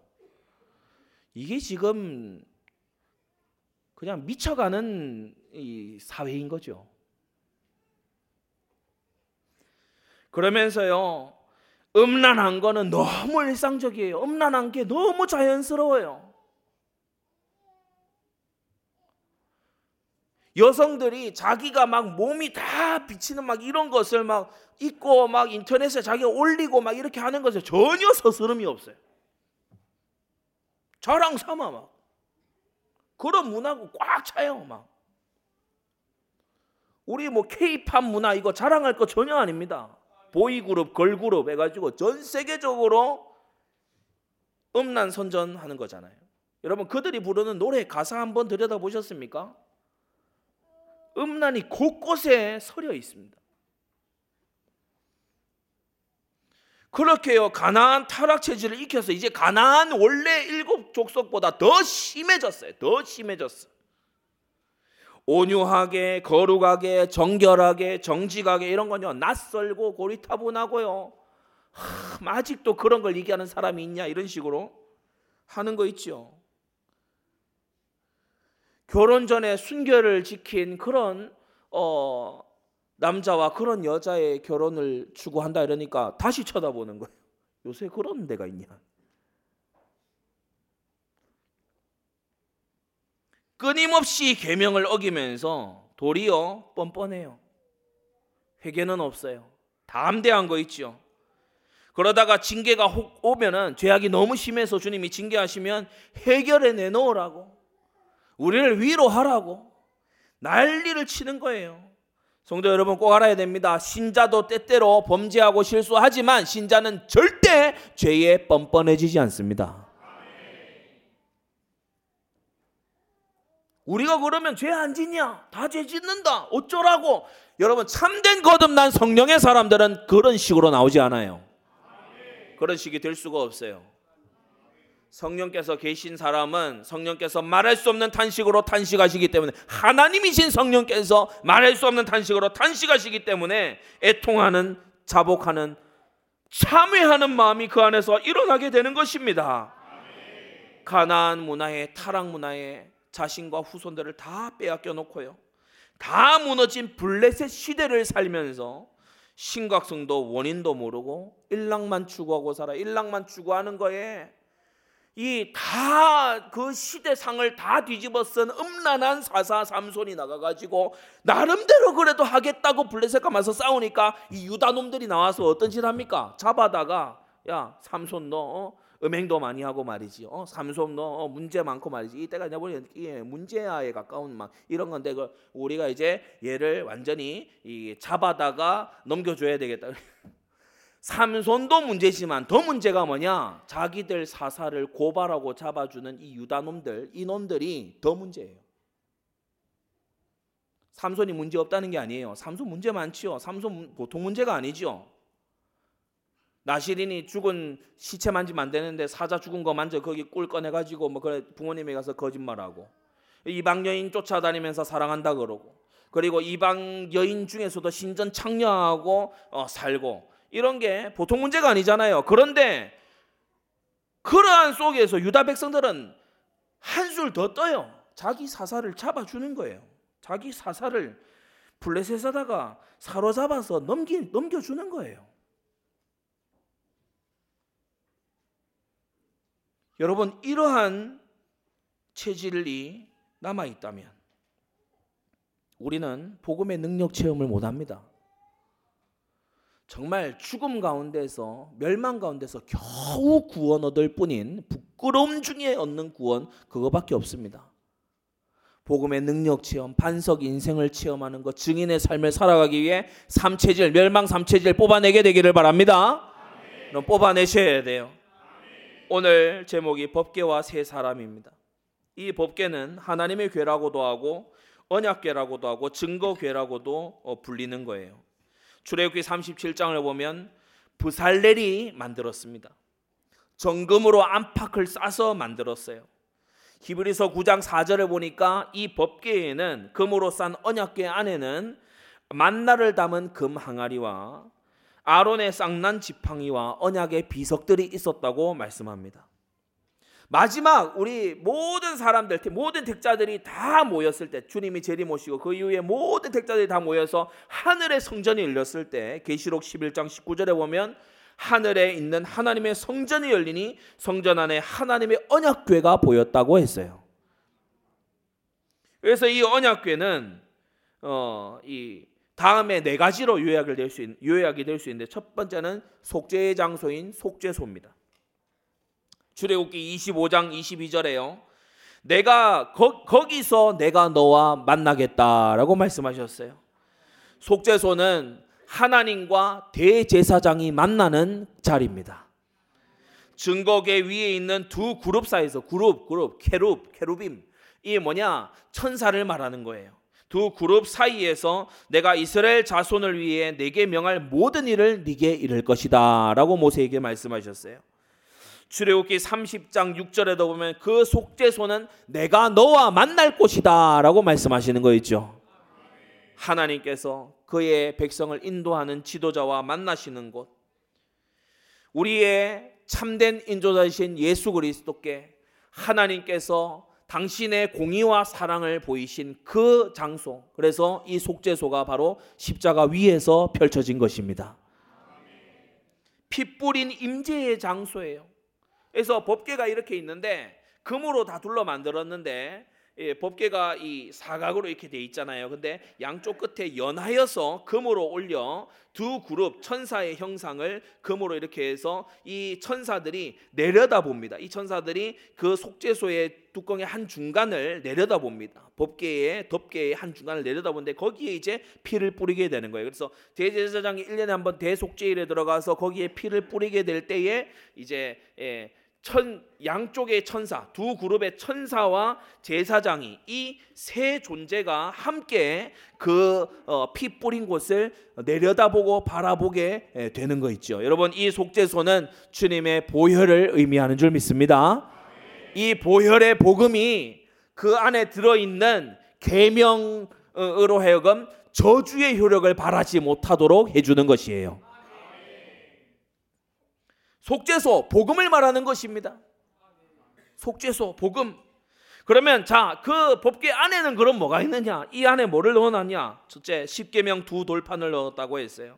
이게 지금 그냥 미쳐가는 이 사회인 거죠. 그러면서요, 음란한 거는 너무 일상적이에요. 음란한 게 너무 자연스러워요. 여성들이 자기가 막 몸이 다 비치는 막 이런 것을 막 입고 막 인터넷에 자기가 올리고 막 이렇게 하는 것에 전혀 서스름이 없어요. 자랑 삼아 막. 그런 문화고 꽉 차요 막. 우리 뭐 케이팝 문화 이거 자랑할 거 전혀 아닙니다. 보이그룹, 걸그룹 해가지고 전 세계적으로 음란 선전하는 거잖아요. 여러분 그들이 부르는 노래 가사 한번 들여다 보셨습니까? 음란이 곳곳에 서려 있습니다. 그렇게요 가나안 타락 체질을 익혀서 이제 가나안 원래 일곱 족속보다 더 심해졌어요. 더 심해졌어. 온유하게, 거룩하게, 정결하게, 정직하게 이런 건요 낯설고 고리타분하고요. 하, 아직도 그런 걸 얘기하는 사람이 있냐 이런 식으로 하는 거 있죠. 결혼 전에 순결을 지킨 그런 어, 남자와 그런 여자의 결혼을 추구한다 이러니까 다시 쳐다보는 거예요. 요새 그런 데가 있냐? 끊임없이 계명을 어기면서 도리어 뻔뻔해요. 회개는 없어요. 담대한 거 있죠. 그러다가 징계가 오면은 죄악이 너무 심해서 주님이 징계하시면 해결해 내놓으라고 우리를 위로하라고 난리를 치는 거예요. 성도 여러분 꼭 알아야 됩니다. 신자도 때때로 범죄하고 실수하지만 신자는 절대 죄에 뻔뻔해지지 않습니다. 우리가 그러면 죄 안 짓냐? 다 죄 짓는다. 어쩌라고? 여러분 참된 거듭난 성령의 사람들은 그런 식으로 나오지 않아요. 그런 식이 될 수가 없어요. 성령께서 계신 사람은 성령께서 말할 수 없는 탄식으로 탄식하시기 때문에 하나님이신 성령께서 말할 수 없는 탄식으로 탄식하시기 때문에 애통하는 자복하는 참회하는 마음이 그 안에서 일어나게 되는 것입니다. 가나안 문화에 타락 문화에 자신과 후손들을 다 빼앗겨 놓고요. 다 무너진 블레셋 시대를 살면서 심각성도 원인도 모르고 일락만 추구하고 살아. 일락만 추구하는 거에 이 다 그 시대상을 다 뒤집어 쓴 음란한 사사 삼손이 나가가지고 나름대로 그래도 하겠다고 블레셋과 맞서 싸우니까 이 유다 놈들이 나와서 어떤 짓 합니까? 잡아다가 야 삼손 너 어? 음행도 많이 하고 말이지. 어, 삼손 너 어, 문제 많고 말이지. 이때가 내가 보니 예, 문제야에 가까운 막 이런 건데 그 우리가 이제 얘를 완전히 이 잡아다가 넘겨줘야 되겠다. 삼손도 문제지만 더 문제가 뭐냐? 자기들 사사를 고발하고 잡아주는 이 유다놈들, 이 놈들이 더 문제예요. 삼손이 문제 없다는 게 아니에요. 삼손 문제 많지요. 삼손 보통 문제가 아니죠. 나시린이 죽은 시체 만지면 안 되는데 사자 죽은 거 만져 거기 꿀 꺼내 가지고 뭐 그래 부모님에 가서 거짓말하고 이방 여인 쫓아다니면서 사랑한다 그러고 그리고 이방 여인 중에서도 신전 창녀하고 어, 살고 이런 게 보통 문제가 아니잖아요. 그런데 그러한 속에서 유다 백성들은 한술 더 떠요. 자기 사사를 잡아주는 거예요. 자기 사사를 블레셋에다가 사로잡아서 넘기, 넘겨주는 거예요. 여러분 이러한 체질이 남아 있다면 우리는 복음의 능력 체험을 못 합니다. 정말 죽음 가운데서 멸망 가운데서 겨우 구원 얻을 뿐인 부끄러움 중에 얻는 구원 그거밖에 없습니다. 복음의 능력 체험, 반석 인생을 체험하는 것, 증인의 삶을 살아가기 위해 삼체질, 멸망 삼체질 뽑아내게 되기를 바랍니다. 그럼 뽑아내셔야 돼요. 오늘 제목이 법계와 세 사람입니다. 이 법계는 하나님의 괴라고도 하고 언약궤라고도 하고 증거궤라고도 어, 불리는 거예요. 출애굽기 37장을 보면 부살렐이 만들었습니다. 정금으로 안팎을 싸서 만들었어요. 히브리서 9장 4절을 보니까 이 법궤에는 금으로 싼 언약궤 안에는 만나를 담은 금 항아리와 아론의 쌍난 지팡이와 언약의 비석들이 있었다고 말씀합니다. 마지막 우리 모든 사람들 모든 택자들이 다 모였을 때 주님이 재림오시고 그 이후에 모든 택자들이 다 모여서 하늘의 성전이 열렸을 때 계시록 11장 19절에 보면 하늘에 있는 하나님의 성전이 열리니 성전 안에 하나님의 언약궤가 보였다고 했어요. 그래서 이 언약궤는 어, 이 다음에 네 가지로 요약을 될수 요약이 될 수 있는데 첫 번째는 속죄의 장소인 속죄소입니다. 출애굽기 25장 22절에요. 내가 거, 거기서 내가 너와 만나겠다라고 말씀하셨어요. 속죄소는 하나님과 대제사장이 만나는 자리입니다. 증거계 위에 있는 두 그룹 사이에서 그룹 그룹 케룹 케루빔 이게 뭐냐 천사를 말하는 거예요. 두 그룹 사이에서 내가 이스라엘 자손을 위해 내게 명할 모든 일을 네게 이룰 것이다라고 모세에게 말씀하셨어요. 출애굽기 30장 6절에도 보면 그 속죄소는 내가 너와 만날 곳이다라고 말씀하시는 거 있죠. 하나님께서 그의 백성을 인도하는 지도자와 만나시는 곳. 우리의 참된 인도자이신 예수 그리스도께 하나님께서 당신의 공의와 사랑을 보이신 그 장소. 그래서 이 속죄소가 바로 십자가 위에서 펼쳐진 것입니다. 피 뿌린 임재의 장소예요. 그래서 법계가 이렇게 있는데 금으로 다 둘러 만들었는데 예, 법계가 이 사각으로 이렇게 돼 있잖아요. 근데 양쪽 끝에 연하여서 금으로 올려 두 그룹 천사의 형상을 금으로 이렇게 해서 이 천사들이 내려다 봅니다. 이 천사들이 그 속죄소의 뚜껑의 한 중간을 내려다 봅니다. 법계의 덮개의 한 중간을 내려다 보는데 거기에 이제 피를 뿌리게 되는 거예요. 그래서 대제사장이 1년에 한 번 대속죄일에 들어가서 거기에 피를 뿌리게 될 때에 이제 예, 천 양쪽의 천사 두 그룹의 천사와 제사장이 이 세 존재가 함께 그피 어, 뿌린 곳을 내려다보고 바라보게 되는 거 있죠. 여러분 이 속죄소는 주님의 보혈을 의미하는 줄 믿습니다. 이 보혈의 복음이 그 안에 들어 있는 계명으로 하여금 저주의 효력을 발하지 못하도록 해 주는 것이에요. 속죄소 복음을 말하는 것입니다. 속죄소 복음. 그러면 자, 그 법계 안에는 그럼 뭐가 있느냐? 이 안에 뭐를 넣어놨냐? 첫째, 십계명 두 돌판을 넣었다고 했어요.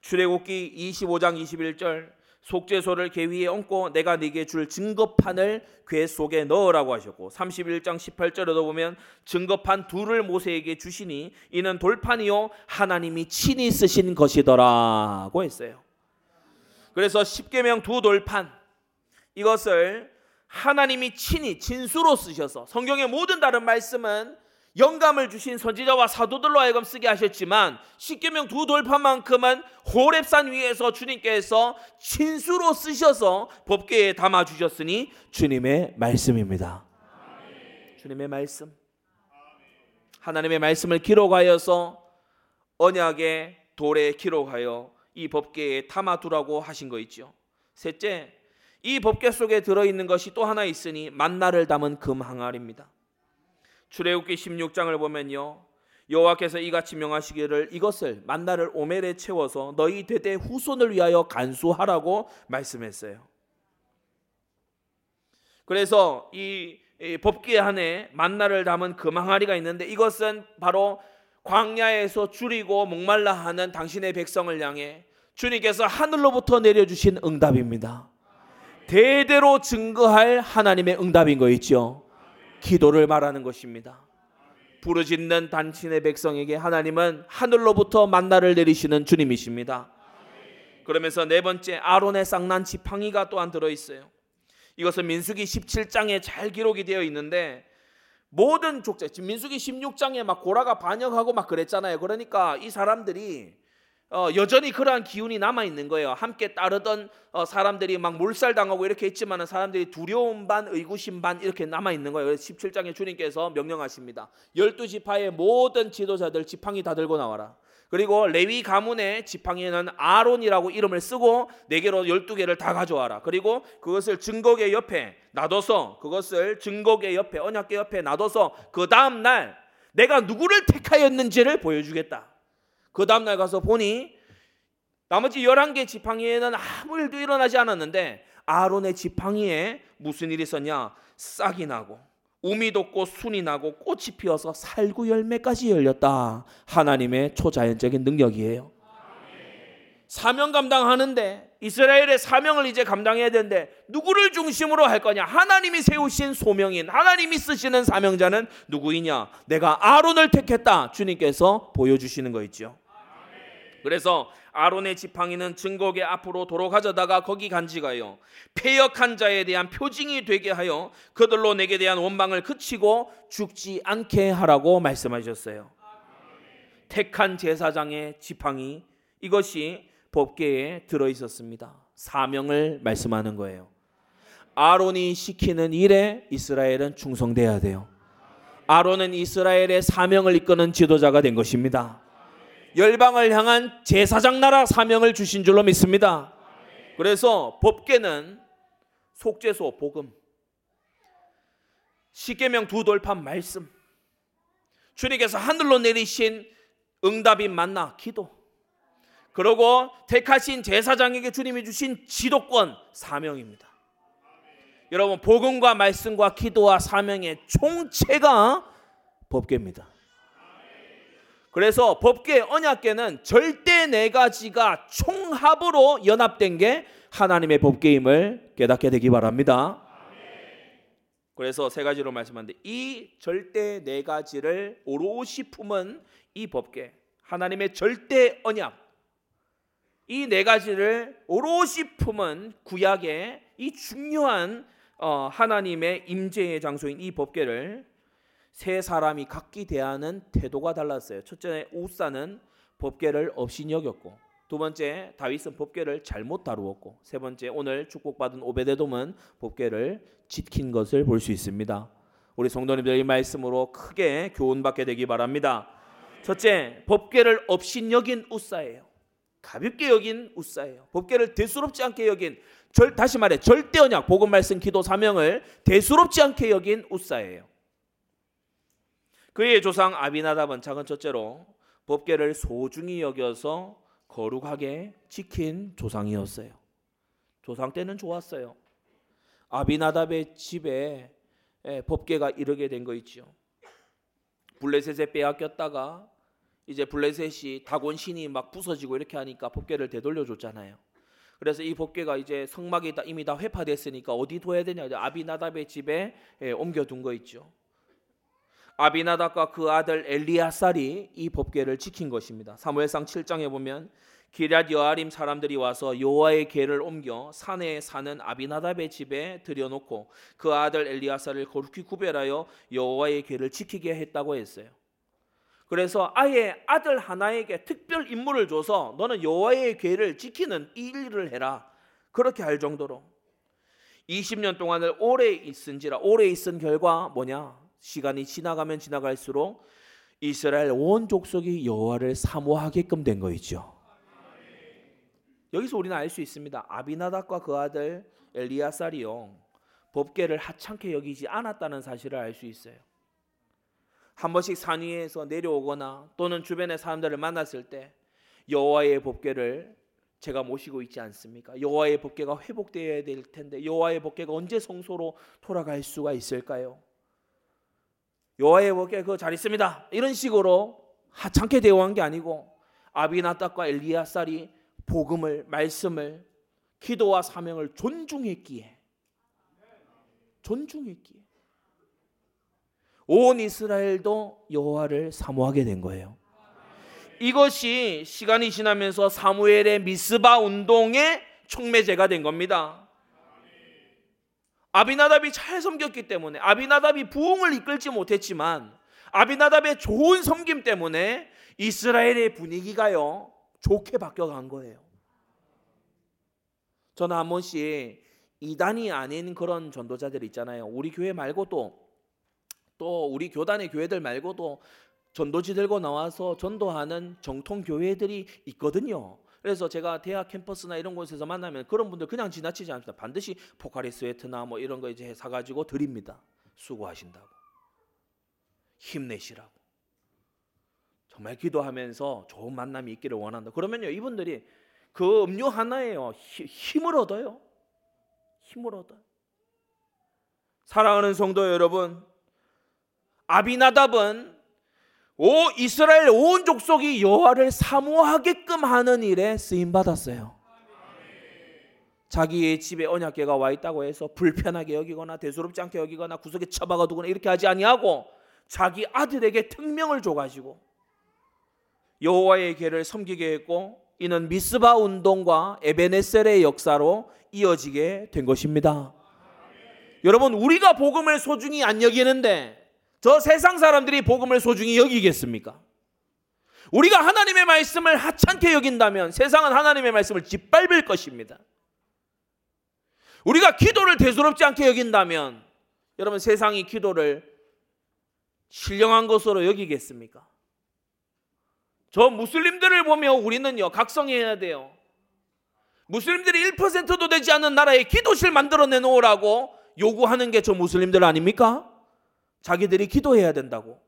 출애굽기 25장 21절 속죄소를 개 위에 얹고 내가 네게 줄 증거판을 궤 속에 넣으라고 하셨고 31장 18절에도 보면 증거판 둘을 모세에게 주시니 이는 돌판이요 하나님이 친히 쓰신 것이더라고 했어요. 그래서 십계명 두 돌판 이것을 하나님이 친히 진수로 쓰셔서 성경의 모든 다른 말씀은 영감을 주신 선지자와 사도들로 하여금 쓰게 하셨지만 십계명 두 돌판만큼은 호렙산 위에서 주님께서 친수로 쓰셔서 법궤에 담아 주셨으니 주님의 말씀입니다. 주님의 말씀. 하나님의 말씀을 기록하여서 언약의 돌에 기록하여 이 법궤에 담아두라고 하신 거 있죠. 셋째, 이 법궤 속에 들어 있는 것이 또 하나 있으니 만나를 담은 금 항아리입니다. 출애굽기 16장을 보면요. 여호와께서 이같이 명하시기를 이것을 만나를 오멜에 채워서 너희 대대 후손을 위하여 간수하라고 말씀했어요. 그래서 이, 이 법궤 안에 만나를 담은 금 항아리가 있는데 이것은 바로 광야에서 줄이고 목말라 하는 당신의 백성을 향해 주님께서 하늘로부터 내려주신 응답입니다. 대대로 증거할 하나님의 응답인 거 있죠. 기도를 말하는 것입니다. 부르짖는 당신의 백성에게 하나님은 하늘로부터 만나를 내리시는 주님이십니다. 그러면서 네 번째 아론의 쌍난 지팡이가 또한 들어 있어요. 이것은 민수기 17장에 잘 기록이 되어 있는데 모든 족제 지금 민수기 16장에 막 고라가 반역하고 막 그랬잖아요. 그러니까 이 사람들이 어, 여전히 그러한 기운이 남아 있는 거예요. 함께 따르던 어, 사람들이 막 몰살 당하고 이렇게 했지만 사람들이 두려움 반, 의구심 반 이렇게 남아 있는 거예요. 17장에 주님께서 명령하십니다. 열두 지파의 모든 지도자들 지팡이 다 들고 나와라. 그리고 레위 가문의 지팡이에는 아론이라고 이름을 쓰고 네 개로 열두 개를 다 가져와라. 그리고 그것을 증거계 옆에 놔둬서 그것을 증거계 옆에 언약계 옆에 놔둬서 그 다음 날 내가 누구를 택하였는지를 보여주겠다. 그 다음 날 가서 보니 나머지 11개 지팡이에는 아무 일도 일어나지 않았는데 아론의 지팡이에 무슨 일이 있었냐? 싹이 나고 우미 돋고 순이 나고 꽃이 피어서 살구 열매까지 열렸다. 하나님의 초자연적인 능력이에요. 사명 감당하는데 이스라엘의 사명을 이제 감당해야 되는데 누구를 중심으로 할 거냐? 하나님이 세우신 소명인 하나님이 쓰시는 사명자는 누구이냐? 내가 아론을 택했다. 주님께서 보여주시는 거 있죠. 그래서 아론의 지팡이는 증거계 앞으로 도로 가져다가 거기 간지가요. 폐역한 자에 대한 표징이 되게 하여 그들로 내게 대한 원망을 그치고 죽지 않게 하라고 말씀하셨어요. 택한 제사장의 지팡이 이것이 법계에 들어 있었습니다. 사명을 말씀하는 거예요. 아론이 시키는 일에 이스라엘은 충성돼야 돼요. 아론은 이스라엘의 사명을 이끄는 지도자가 된 것입니다. 열방을 향한 제사장 나라 사명을 주신 줄로 믿습니다. 그래서 법계는 속죄소 복음 십계명 두 돌판 말씀 주님께서 하늘로 내리신 응답인 만나 기도 그리고 택하신 제사장에게 주님이 주신 지도권 사명입니다. 여러분 복음과 말씀과 기도와 사명의 총체가 법계입니다. 그래서 법계 언약계는 절대 네 가지가 총합으로 연합된 게 하나님의 법계임을 깨닫게 되기 바랍니다. 그래서 세 가지로 말씀하는데 이 절대 네 가지를 오롯이 품은 이 법계 하나님의 절대 언약 이 네 가지를 오롯이 품은 구약의 이 중요한 어, 하나님의 임재의 장소인 이 법계를 세 사람이 각기 대하는 태도가 달랐어요. 첫째 우사는 법계를 없이 여겼고 두 번째 다윗은 법계를 잘못 다루었고 세 번째 오늘 축복받은 오베데돔은 법계를 지킨 것을 볼 수 있습니다. 우리 성도님들 이 말씀으로 크게 교훈받게 되기 바랍니다. 첫째 법계를 없이 여긴 우사예요. 가볍게 여긴 우사예요. 법계를 대수롭지 않게 여긴 절, 다시 말해 절대 언약 복음 말씀 기도 사명을 대수롭지 않게 여긴 우사예요. 그의 조상 아비나답은 작은 첫째로 법계를 소중히 여겨서 거룩하게 지킨 조상이었어요. 조상 때는 좋았어요. 아비나답의 집에 법계가 이르게 된 거 있죠. 블레셋에 빼앗겼다가 이제 블레셋이 다곤 신이 막 부서지고 이렇게 하니까 법계를 되돌려 줬잖아요. 그래서 이 법계가 이제 성막이 이미 다 회파됐으니까 어디 둬야 되냐? 아비나답의 집에 옮겨둔 거 있죠. 아비나답과 그 아들 엘리야살이 이 법궤를 지킨 것입니다. 사무엘상 7장에 보면 기럇 여아림 사람들이 와서 여호와의 궤를 옮겨 산에 사는 아비나답의 집에 들여놓고 그 아들 엘리야살을 거룩히 구별하여 여호와의 궤를 지키게 했다고 했어요. 그래서 아예 아들 하나에게 특별 임무를 줘서 너는 여호와의 궤를 지키는 이 일을 해라. 그렇게 할 정도로 20년 동안을 오래 있은지라 오래 있은 결과 뭐냐? 시간이 지나가면 지나갈수록 이스라엘 온 족속이 여호와를 사모하게끔 된 거이죠. 여기서 우리는 알 수 있습니다. 아비나답과 그 아들 엘리야살이요 법계를 하찮게 여기지 않았다는 사실을 알 수 있어요. 한 번씩 산 위에서 내려오거나 또는 주변의 사람들을 만났을 때 여호와의 법계를 제가 모시고 있지 않습니까? 여호와의 법궤가 회복되어야 될 텐데 여호와의 법궤가 언제 성소로 돌아갈 수가 있을까요? 여호와의 법궤 그거 잘 있습니다. 이런 식으로 하찮게 대우한 게 아니고 아비나답과 엘리야살이 복음을 말씀을 기도와 사명을 존중했기에 존중했기에 온 이스라엘도 여호와를 사모하게 된 거예요. 이것이 시간이 지나면서 사무엘의 미스바 운동의 촉매제가 된 겁니다. 아비나답이 잘 섬겼기 때문에 아비나답이 부흥을 이끌지 못했지만 아비나답의 좋은 섬김 때문에 이스라엘의 분위기가요 좋게 바뀌어간 거예요. 저는 한 번씩 이단이 아닌 그런 전도자들 있잖아요. 우리 교회 말고도 또 우리 교단의 교회들 말고도 전도지 들고 나와서 전도하는 정통 교회들이 있거든요. 그래서 제가 대학 캠퍼스나 이런 곳에서 만나면 그런 분들 그냥 지나치지 않습니다. 반드시 포카리 스웨트나 뭐 이런 거 이제 사가지고 드립니다. 수고하신다고. 힘내시라고. 정말 기도하면서 좋은 만남이 있기를 원한다. 그러면요, 이분들이 그 음료 하나에요. 힘을 얻어요. 힘을 얻어요. 사랑하는 성도 여러분, 아비나답은 오 이스라엘 온 족속이 여호와를 사모하게끔 하는 일에 쓰임 받았어요. 자기의 집에 언약궤가 와 있다고 해서 불편하게 여기거나 대수롭지 않게 여기거나 구석에 처박아 두거나 이렇게 하지 아니하고 자기 아들에게 특명을 줘 가지고 여호와의 궤를 섬기게 했고 이는 미스바 운동과 에베네셀의 역사로 이어지게 된 것입니다. 여러분 우리가 복음을 소중히 안 여기는데 저 세상 사람들이 복음을 소중히 여기겠습니까? 우리가 하나님의 말씀을 하찮게 여긴다면 세상은 하나님의 말씀을 짓밟을 것입니다. 우리가 기도를 대수롭지 않게 여긴다면 여러분 세상이 기도를 신령한 것으로 여기겠습니까? 저 무슬림들을 보며 우리는요 각성해야 돼요. 무슬림들이 1%도 되지 않는 나라에 기도실 만들어 내놓으라고 요구하는 게 저 무슬림들 아닙니까? 자기들이 기도해야 된다고.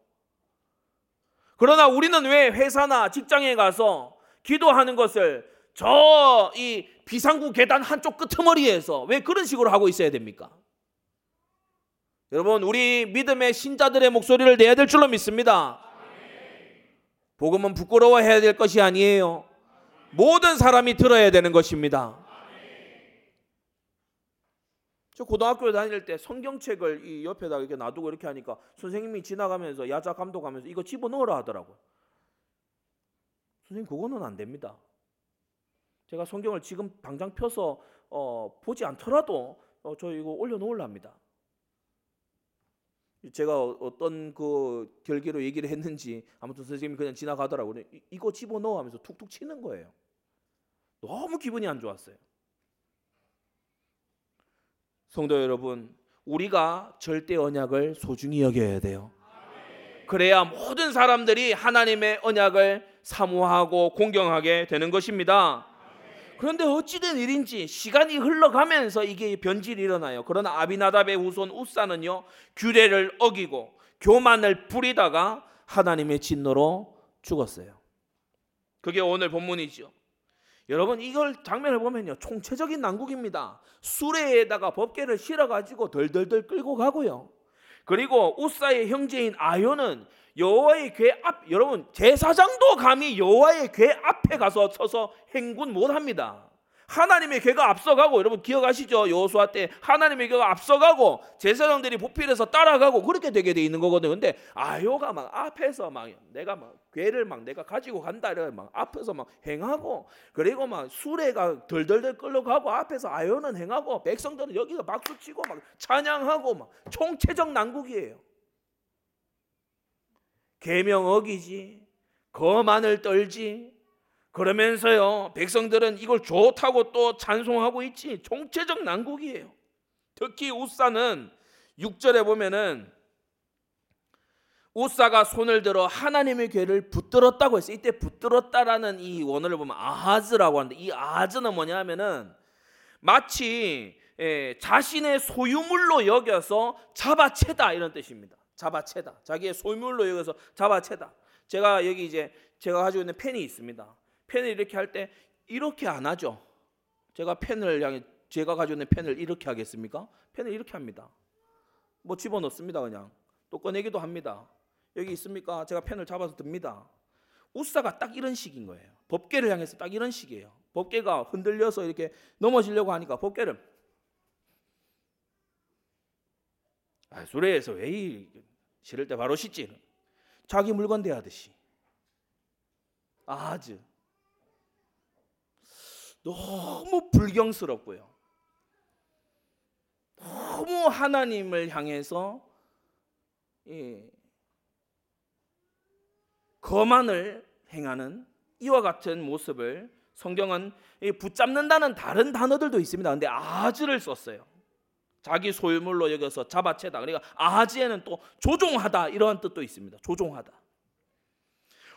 그러나 우리는 왜 회사나 직장에 가서 기도하는 것을 저 이 비상구 계단 한쪽 끄트머리에서 왜 그런 식으로 하고 있어야 됩니까? 여러분, 우리 믿음의 신자들의 목소리를 내야 될 줄로 믿습니다. 복음은 부끄러워해야 될 것이 아니에요. 모든 사람이 들어야 되는 것입니다. 저 고등학교 다닐 때 성경책을 이 옆에다 이렇게 놔두고 이렇게 하니까 선생님이 지나가면서 야자 감독하면서 이거 집어 넣으라 하더라고요. 선생님 그거는 안 됩니다. 제가 성경을 지금 당장 펴서 어, 보지 않더라도 어, 저 이거 올려놓으랍니다. 제가 어떤 그 결계로 얘기를 했는지 아무튼 선생님이 그냥 지나가더라고요. 이거 집어넣어 하면서 툭툭 치는 거예요. 너무 기분이 안 좋았어요. 성도 여러분, 우리가 절대 언약을 소중히 여겨야 돼요. 그래야 모든 사람들이 하나님의 언약을 사모하고 공경하게 되는 것입니다. 그런데 어찌된 일인지 시간이 흘러가면서 이게 변질이 일어나요. 그러나 아비나답의 후손 우사는요 규례를 어기고 교만을 부리다가 하나님의 진노로 죽었어요. 그게 오늘 본문이죠. 여러분 이걸 장면을 보면요 총체적인 난국입니다. 수레에다가 법계를 실어가지고 덜덜덜 끌고 가고요. 그리고 우사의 형제인 아요는 여호와의 궤 앞 여러분 제사장도 감히 여호와의 궤 앞에 가서 서서 행군 못합니다. 하나님의 괴가 앞서가고 여러분 기억하시죠? 여호수아 때 하나님의 괴가 앞서가고 제사장들이 보필해서 따라가고 그렇게 되게 돼 있는 거거든요. 근데 아요가 막 앞에서 막 내가 막 괴를 막 내가 가지고 간다 이막 앞에서 막 행하고 그리고 막 수레가 덜덜덜 끌려가고 앞에서 아요는 행하고 백성들은 여기서 박수 치고 막 찬양하고 막 총체적 난국이에요. 계명 어기지 거만을 떨지 그러면서요, 백성들은 이걸 좋다고 또 찬송하고 있지. 총체적 난국이에요. 특히 우사는 6절에 보면은 우사가 손을 들어 하나님의 괴를 붙들었다고 했어요. 이때 붙들었다라는 이 원어를 보면 아하즈라고 하는데 이 아하즈는 뭐냐면은 마치 예, 자신의 소유물로 여겨서 잡아채다 이런 뜻입니다. 잡아채다. 자기의 소유물로 여겨서 잡아채다. 제가 여기 이제 제가 가지고 있는 펜이 있습니다. 펜을 이렇게 할 때 이렇게 안 하죠. 제가 펜을 향해 제가 가지고 있는 펜을 이렇게 하겠습니까? 펜을 이렇게 합니다. 뭐 집어넣습니다 그냥. 또 꺼내기도 합니다. 여기 있습니까? 제가 펜을 잡아서 듭니다. 우사가 딱 이런 식인 거예요. 법계를 향해서 딱 이런 식이에요. 법계가 흔들려서 이렇게 넘어지려고 하니까 법계를 아, 수레에서 왜 실을 때 바로 씻지? 자기 물건 대하듯이 아주 너무 불경스럽고요. 너무 하나님을 향해서 예, 거만을 행하는 이와 같은 모습을 성경은 이 붙잡는다는 다른 단어들도 있습니다. 근데 아즈를 썼어요. 자기 소유물로 여겨서 잡아채다. 그러니까 아즈에는 또 조종하다 이러한 뜻도 있습니다. 조종하다.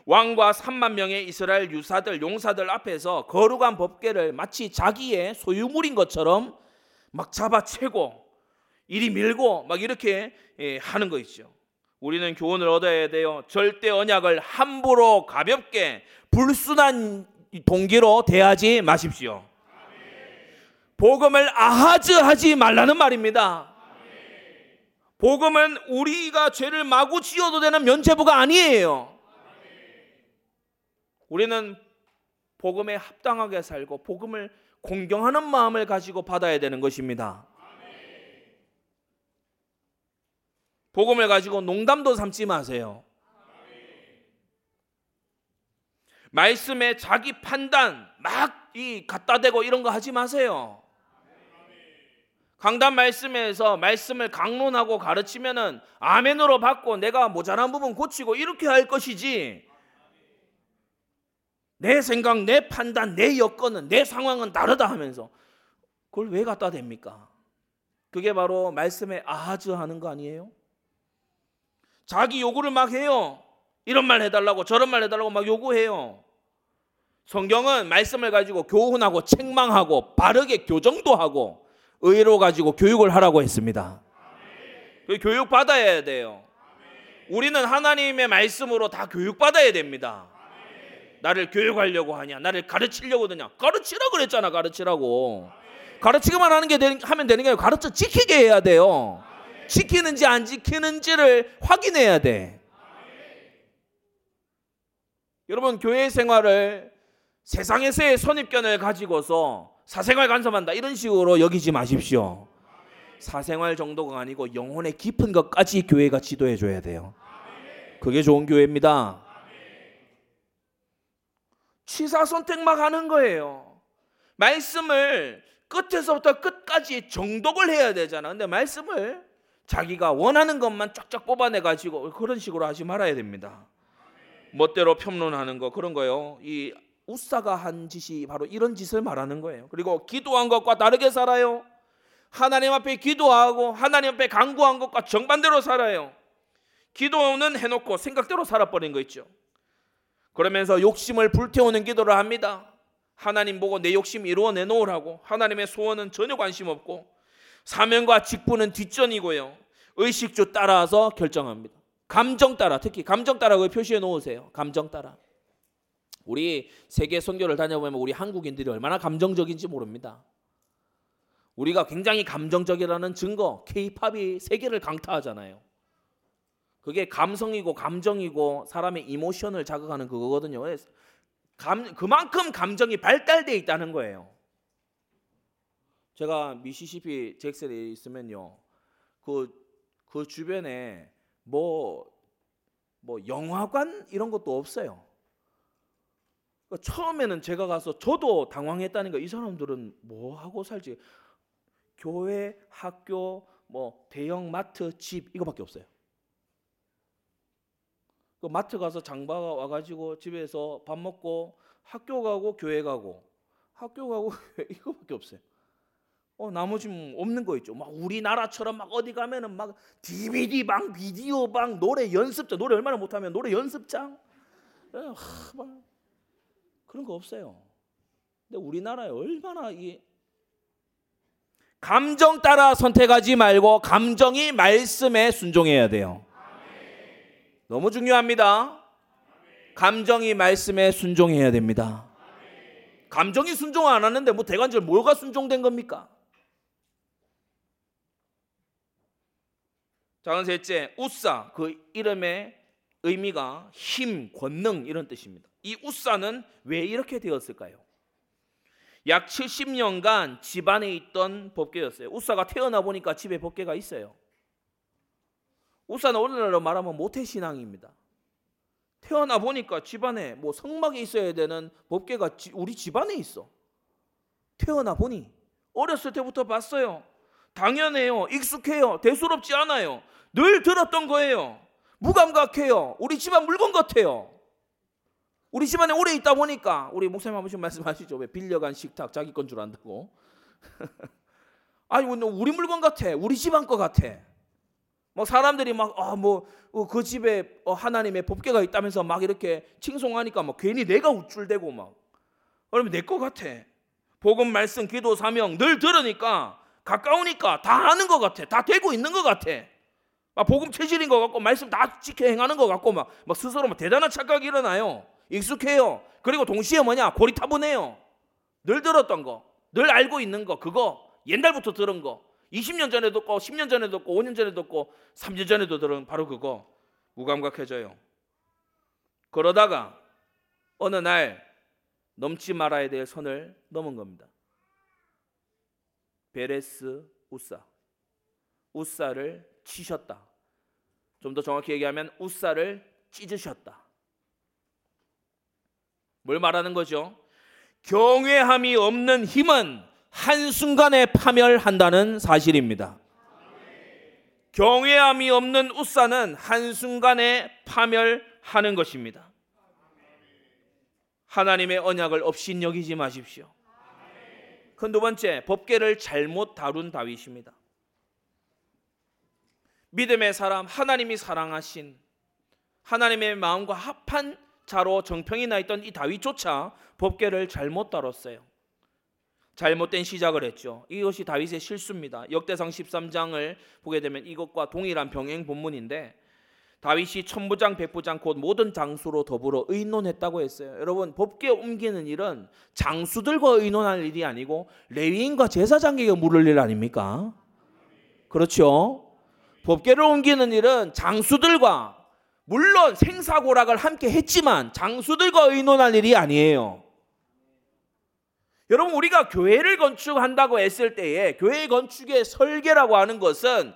왕과 3만 명의 이스라엘 유사들 용사들 앞에서 거룩한 법궤를 마치 자기의 소유물인 것처럼 막 잡아채고 이리 밀고 막 이렇게 예, 하는 거 있죠. 우리는 교훈을 얻어야 돼요. 절대 언약을 함부로 가볍게 불순한 동기로 대하지 마십시오. 복음을 아하즈하지 말라는 말입니다. 복음은 우리가 죄를 마구 지어도 되는 면죄부가 아니에요. 우리는 복음에 합당하게 살고 복음을 공경하는 마음을 가지고 받아야 되는 것입니다. 복음을 가지고 농담도 삼지 마세요. 말씀에 자기 판단 막 이 갖다 대고 이런 거 하지 마세요. 강단 말씀에서 말씀을 강론하고 가르치면은 아멘으로 받고 내가 모자란 부분 고치고 이렇게 할 것이지. 내 생각, 내 판단, 내 여건은 내 상황은 다르다 하면서 그걸 왜 갖다 댑니까? 그게 바로 말씀에 아하즈 하는 거 아니에요? 자기 요구를 막 해요. 이런 말 해달라고 저런 말 해달라고 막 요구해요. 성경은 말씀을 가지고 교훈하고 책망하고 바르게 교정도 하고 의로 가지고 교육을 하라고 했습니다. 그 교육 받아야 돼요. 우리는 하나님의 말씀으로 다 교육 받아야 됩니다. 나를 교육하려고 하냐? 나를 가르치려고 드냐? 가르치라 그랬잖아, 가르치라고. 가르치기만 하는 게 되는, 하면 되는 게 아니고 가르쳐 지키게 해야 돼요. 지키는지 안 지키는지를 확인해야 돼. 여러분 교회 생활을 세상에서의 선입견을 가지고서 사생활 간섭한다 이런 식으로 여기지 마십시오. 사생활 정도가 아니고 영혼의 깊은 것까지 교회가 지도해 줘야 돼요. 그게 좋은 교회입니다. 취사 선택 막 하는 거예요. 말씀을 끝에서부터 끝까지 정독을 해야 되잖아. 근데 말씀을 자기가 원하는 것만 쫙쫙 뽑아내 가지고 그런 식으로 하지 말아야 됩니다. 멋대로 평론하는 거 그런 거요. 이 우사가 한 짓이 바로 이런 짓을 말하는 거예요. 그리고 기도한 것과 다르게 살아요. 하나님 앞에 기도하고 하나님 앞에 간구한 것과 정반대로 살아요. 기도는 해놓고 생각대로 살아버린 거 있죠. 그러면서 욕심을 불태우는 기도를 합니다. 하나님 보고 내 욕심 이루어내 놓으라고 하나님의 소원은 전혀 관심 없고 사명과 직분은 뒷전이고요. 의식주 따라서 결정합니다. 감정 따라 특히 감정 따라고 표시해 놓으세요. 감정 따라. 우리 세계 선교를 다녀보면 우리 한국인들이 얼마나 감정적인지 모릅니다. 우리가 굉장히 감정적이라는 증거, K-팝이 세계를 강타하잖아요. 그게 감성이고 감정이고 사람의 이모션을 자극하는 그거거든요. 감, 그만큼 감정이 발달돼 있다는 거예요. 제가 미시시피 잭슨에 있으면요, 그, 그 주변에 뭐, 뭐 영화관 이런 것도 없어요. 그러니까 처음에는 제가 가서 저도 당황했다는 거. 이 사람들은 뭐 하고 살지? 교회, 학교, 뭐 대형 마트, 집 이거밖에 없어요. 그 마트 가서 장봐 와가지고 집에서 밥 먹고 학교 가고 교회 가고 학교 가고 이거밖에 없어요. 어 나머지 뭐 없는 거 있죠. 막 우리나라처럼 막 어디 가면은 막 DVD 방, 비디오 방, 노래 연습장, 노래 얼마나 못하면 노래 연습장, 에, 하, 막 그런 거 없어요. 근데 우리나라에 얼마나 이 감정 따라 선택하지 말고 감정이 말씀에 순종해야 돼요. 너무 중요합니다. 감정이 말씀에 순종해야 됩니다. 감정이 순종 안 하는데 뭐 대관절 뭐가 순종된 겁니까? 작은 셋째, 우사 그 이름의 의미가 힘, 권능 이런 뜻입니다. 이 우사는 왜 이렇게 되었을까요? 약 70년간 집안에 있던 법궤였어요. 우사가 태어나 보니까 집에 법궤가 있어요. 우사는 오늘날로 말하면 모태 신앙입니다. 태어나 보니까 집안에 뭐 성막에 있어야 되는 법궤가 우리 집안에 있어. 태어나 보니 어렸을 때부터 봤어요. 당연해요. 익숙해요. 대수롭지 않아요. 늘 들었던 거예요. 무감각해요. 우리 집안 물건 같아요. 우리 집안에 오래 있다 보니까 우리 목사님 한 번씩 말씀하시죠. 왜 빌려간 식탁 자기 건 줄 안다고? 아니 우리 물건 같아. 우리 집안 거 같아. 막 사람들이 막아뭐 그 집에 어, 하나님의 법궤가 있다면서 막 이렇게 칭송하니까 막 괜히 내가 우쭐대고 막 그러면 내 거 같아. 복음 말씀 기도 사명 늘 들으니까 가까우니까 다 아는 것 같아. 다 되고 있는 것 같아. 막 복음 체질인 것 같고 말씀 다 지켜 행하는 것 같고 막, 막 스스로 막 대단한 착각이 일어나요. 익숙해요. 그리고 동시에 뭐냐 고리타분해요. 늘 들었던 거, 늘 알고 있는 거, 그거 옛날부터 들은 거, 20년 전에 듣고 10년 전에 듣고 5년 전에 듣고 3년 전에도 들은 바로 그거 무감각해져요. 그러다가 어느 날 넘지 말아야 될 선을 넘은 겁니다. 베레스 우사. 우사를 치셨다. 좀 더 정확히 얘기하면 우사를 찢으셨다. 뭘 말하는 거죠? 경외함이 없는 힘은 한순간에 파멸한다는 사실입니다. 경외함이 없는 우사는 한순간에 파멸하는 것입니다. 하나님의 언약을 없인 여기지 마십시오. 큰두 번째, 법계를 잘못 다룬 다윗입니다. 믿음의 사람, 하나님이 사랑하신 하나님의 마음과 합한 자로 정평이 나 있던 이 다윗조차 법계를 잘못 다뤘어요. 잘못된 시작을 했죠. 이것이 다윗의 실수입니다. 역대상 13장을 보게 되면 이것과 동일한 병행 본문인데 다윗이 천부장, 백부장 곧 모든 장수로 더불어 의논했다고 했어요. 여러분 법계 옮기는 일은 장수들과 의논할 일이 아니고 레위인과 제사장에게 물을 일 아닙니까? 그렇죠. 법계를 옮기는 일은 장수들과 물론 생사고락을 함께 했지만 장수들과 의논할 일이 아니에요. 여러분 우리가 교회를 건축한다고 했을 때에 교회 건축의 설계라고 하는 것은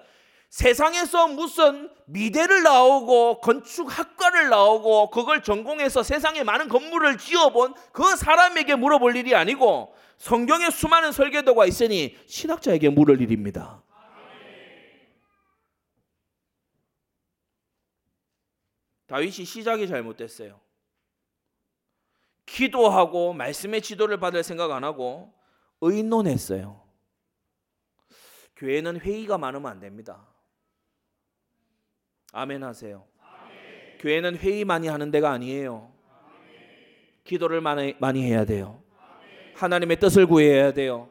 세상에서 무슨 미대를 나오고 건축학과를 나오고 그걸 전공해서 세상에 많은 건물을 지어본 그 사람에게 물어볼 일이 아니고 성경에 수많은 설계도가 있으니 신학자에게 물을 일입니다. 다윗이 시작이 잘못됐어요. 기도하고 말씀의 지도를 받을 생각 안 하고 의논했어요. 교회는 회의가 많으면 안 됩니다. 아멘 하세요. 아멘. 교회는 회의 많이 하는 데가 아니에요. 아멘. 기도를 많이, 많이 해야 돼요. 아멘. 하나님의 뜻을 구해야 돼요.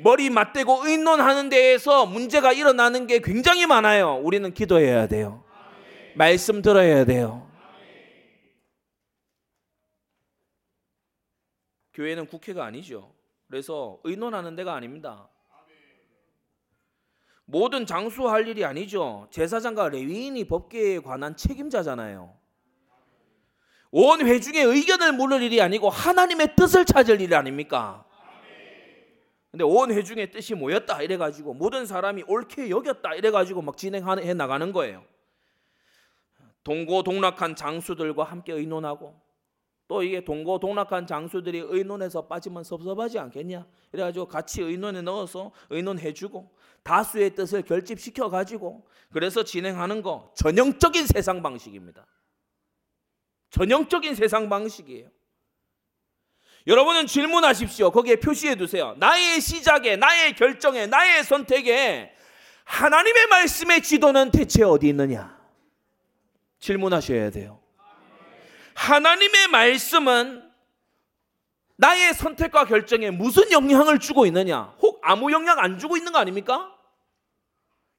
머리 맞대고 의논하는 데에서 문제가 일어나는 게 굉장히 많아요. 우리는 기도해야 돼요. 말씀 들어야 돼요. 교회는 국회가 아니죠. 그래서 의논하는 데가 아닙니다. 모든 장수할 일이 아니죠. 제사장과 레위인이 법계에 관한 책임자잖아요. 온 회중의 의견을 물을 일이 아니고 하나님의 뜻을 찾을 일 아닙니까? 근데 온 회중의 뜻이 모였다 이래 가지고 모든 사람이 옳게 여겼다 이래 가지고 막 진행해 나가는 거예요. 동고동락한 장수들과 함께 의논하고 또 이게 동고 동락한 장수들이 의논해서 빠지면 섭섭하지 않겠냐? 그래가지고 같이 의논에 넣어서 의논해주고 다수의 뜻을 결집시켜 가지고 그래서 진행하는 거 전형적인 세상 방식입니다. 전형적인 세상 방식이에요. 여러분은 질문하십시오. 거기에 표시해 두세요. 나의 시작에, 나의 결정에, 나의 선택에 하나님의 말씀의 지도는 대체 어디 있느냐? 질문하셔야 돼요. 하나님의 말씀은 나의 선택과 결정에 무슨 영향을 주고 있느냐? 혹 아무 영향 안 주고 있는 거 아닙니까?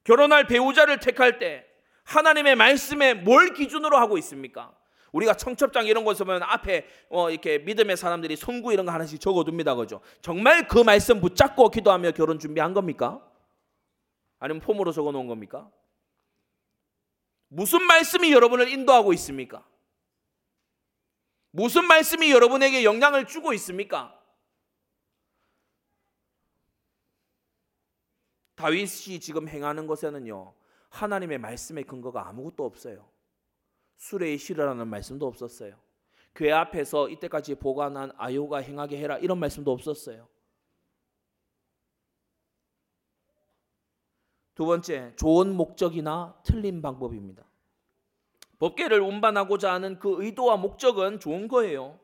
결혼할 배우자를 택할 때 하나님의 말씀에 뭘 기준으로 하고 있습니까? 우리가 청첩장 이런 거 보면 앞에 어 이렇게 믿음의 사람들이 son구 이런 거 하나씩 적어둡니다, 그죠? 정말 그 말씀 붙잡고 기도하며 결혼 준비한 겁니까? 아니면 폼으로 적어 놓은 겁니까? 무슨 말씀이 여러분을 인도하고 있습니까? 무슨 말씀이 여러분에게 영향을 주고 있습니까? 다윗이 지금 행하는 것에는요, 하나님의 말씀의 근거가 아무것도 없어요. 수레의 실으라는 말씀도 없었어요. 교회 앞에서 이때까지 보관한 아요가 행하게 해라 이런 말씀도 없었어요. 두 번째, 좋은 목적이나 틀린 방법입니다. 법계를 운반하고자 하는 그 의도와 목적은 좋은 거예요.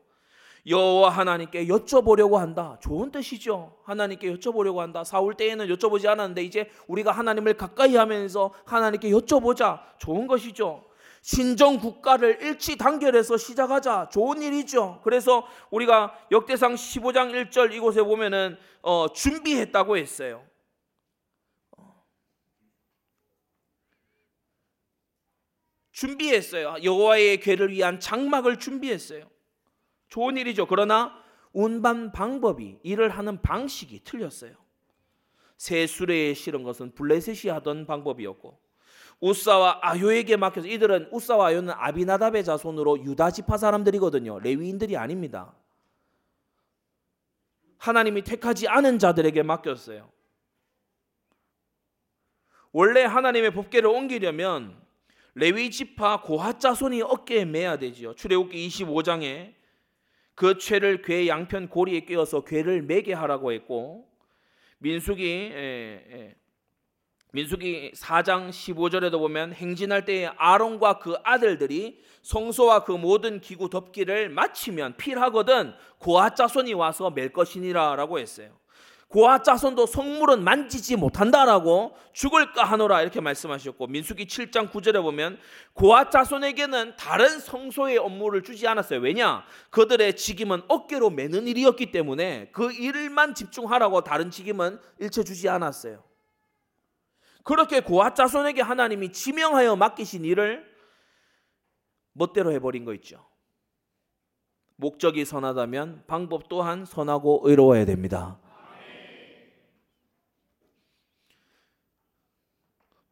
여호와 하나님께 여쭤보려고 한다. 좋은 뜻이죠. 하나님께 여쭤보려고 한다. 사울 때에는 여쭤보지 않았는데 이제 우리가 하나님을 가까이 하면서 하나님께 여쭤보자. 좋은 것이죠. 신정 국가를 일치 단결해서 시작하자. 좋은 일이죠. 그래서 우리가 역대상 15장 1절 이곳에 보면은 어, 준비했다고 했어요. 준비했어요. 여호와의 궤를 위한 장막을 준비했어요. 좋은 일이죠. 그러나 운반 방법이 일을 하는 방식이 틀렸어요. 새 수레에 실은 것은 블레셋이 하던 방법이었고 우사와 아요에게 맡겨서 이들은 우사와 아요는 아비나답의 자손으로 유다 지파 사람들이거든요. 레위인들이 아닙니다. 하나님이 택하지 않은 자들에게 맡겼어요. 원래 하나님의 법궤를 옮기려면 레위 지파 고핫 자손이 어깨에 매야 되지요. 출애굽기 25장에 그 죄를 괴 양편 고리에 끼워서 괴를 매게 하라고 했고 민수기 예, 예. 민수기 4장 15절에도 보면 행진할 때에 아론과 그 아들들이 성소와 그 모든 기구 덮기를 마치면 필하거든 고아 자손이 와서 맬 것이니라라고 했어요. 고아 자손도 성물은 만지지 못한다라고 죽을까 하노라 이렇게 말씀하셨고 민수기 7장 9절에 보면 고아 자손에게는 다른 성소의 업무를 주지 않았어요. 왜냐? 그들의 직임은 어깨로 매는 일이었기 때문에 그 일만 집중하라고 다른 직임은 일체 주지 않았어요. 그렇게 고아 자손에게 하나님이 지명하여 맡기신 일을 멋대로 해버린 거 있죠. 목적이 선하다면 방법 또한 선하고 의로워야 됩니다.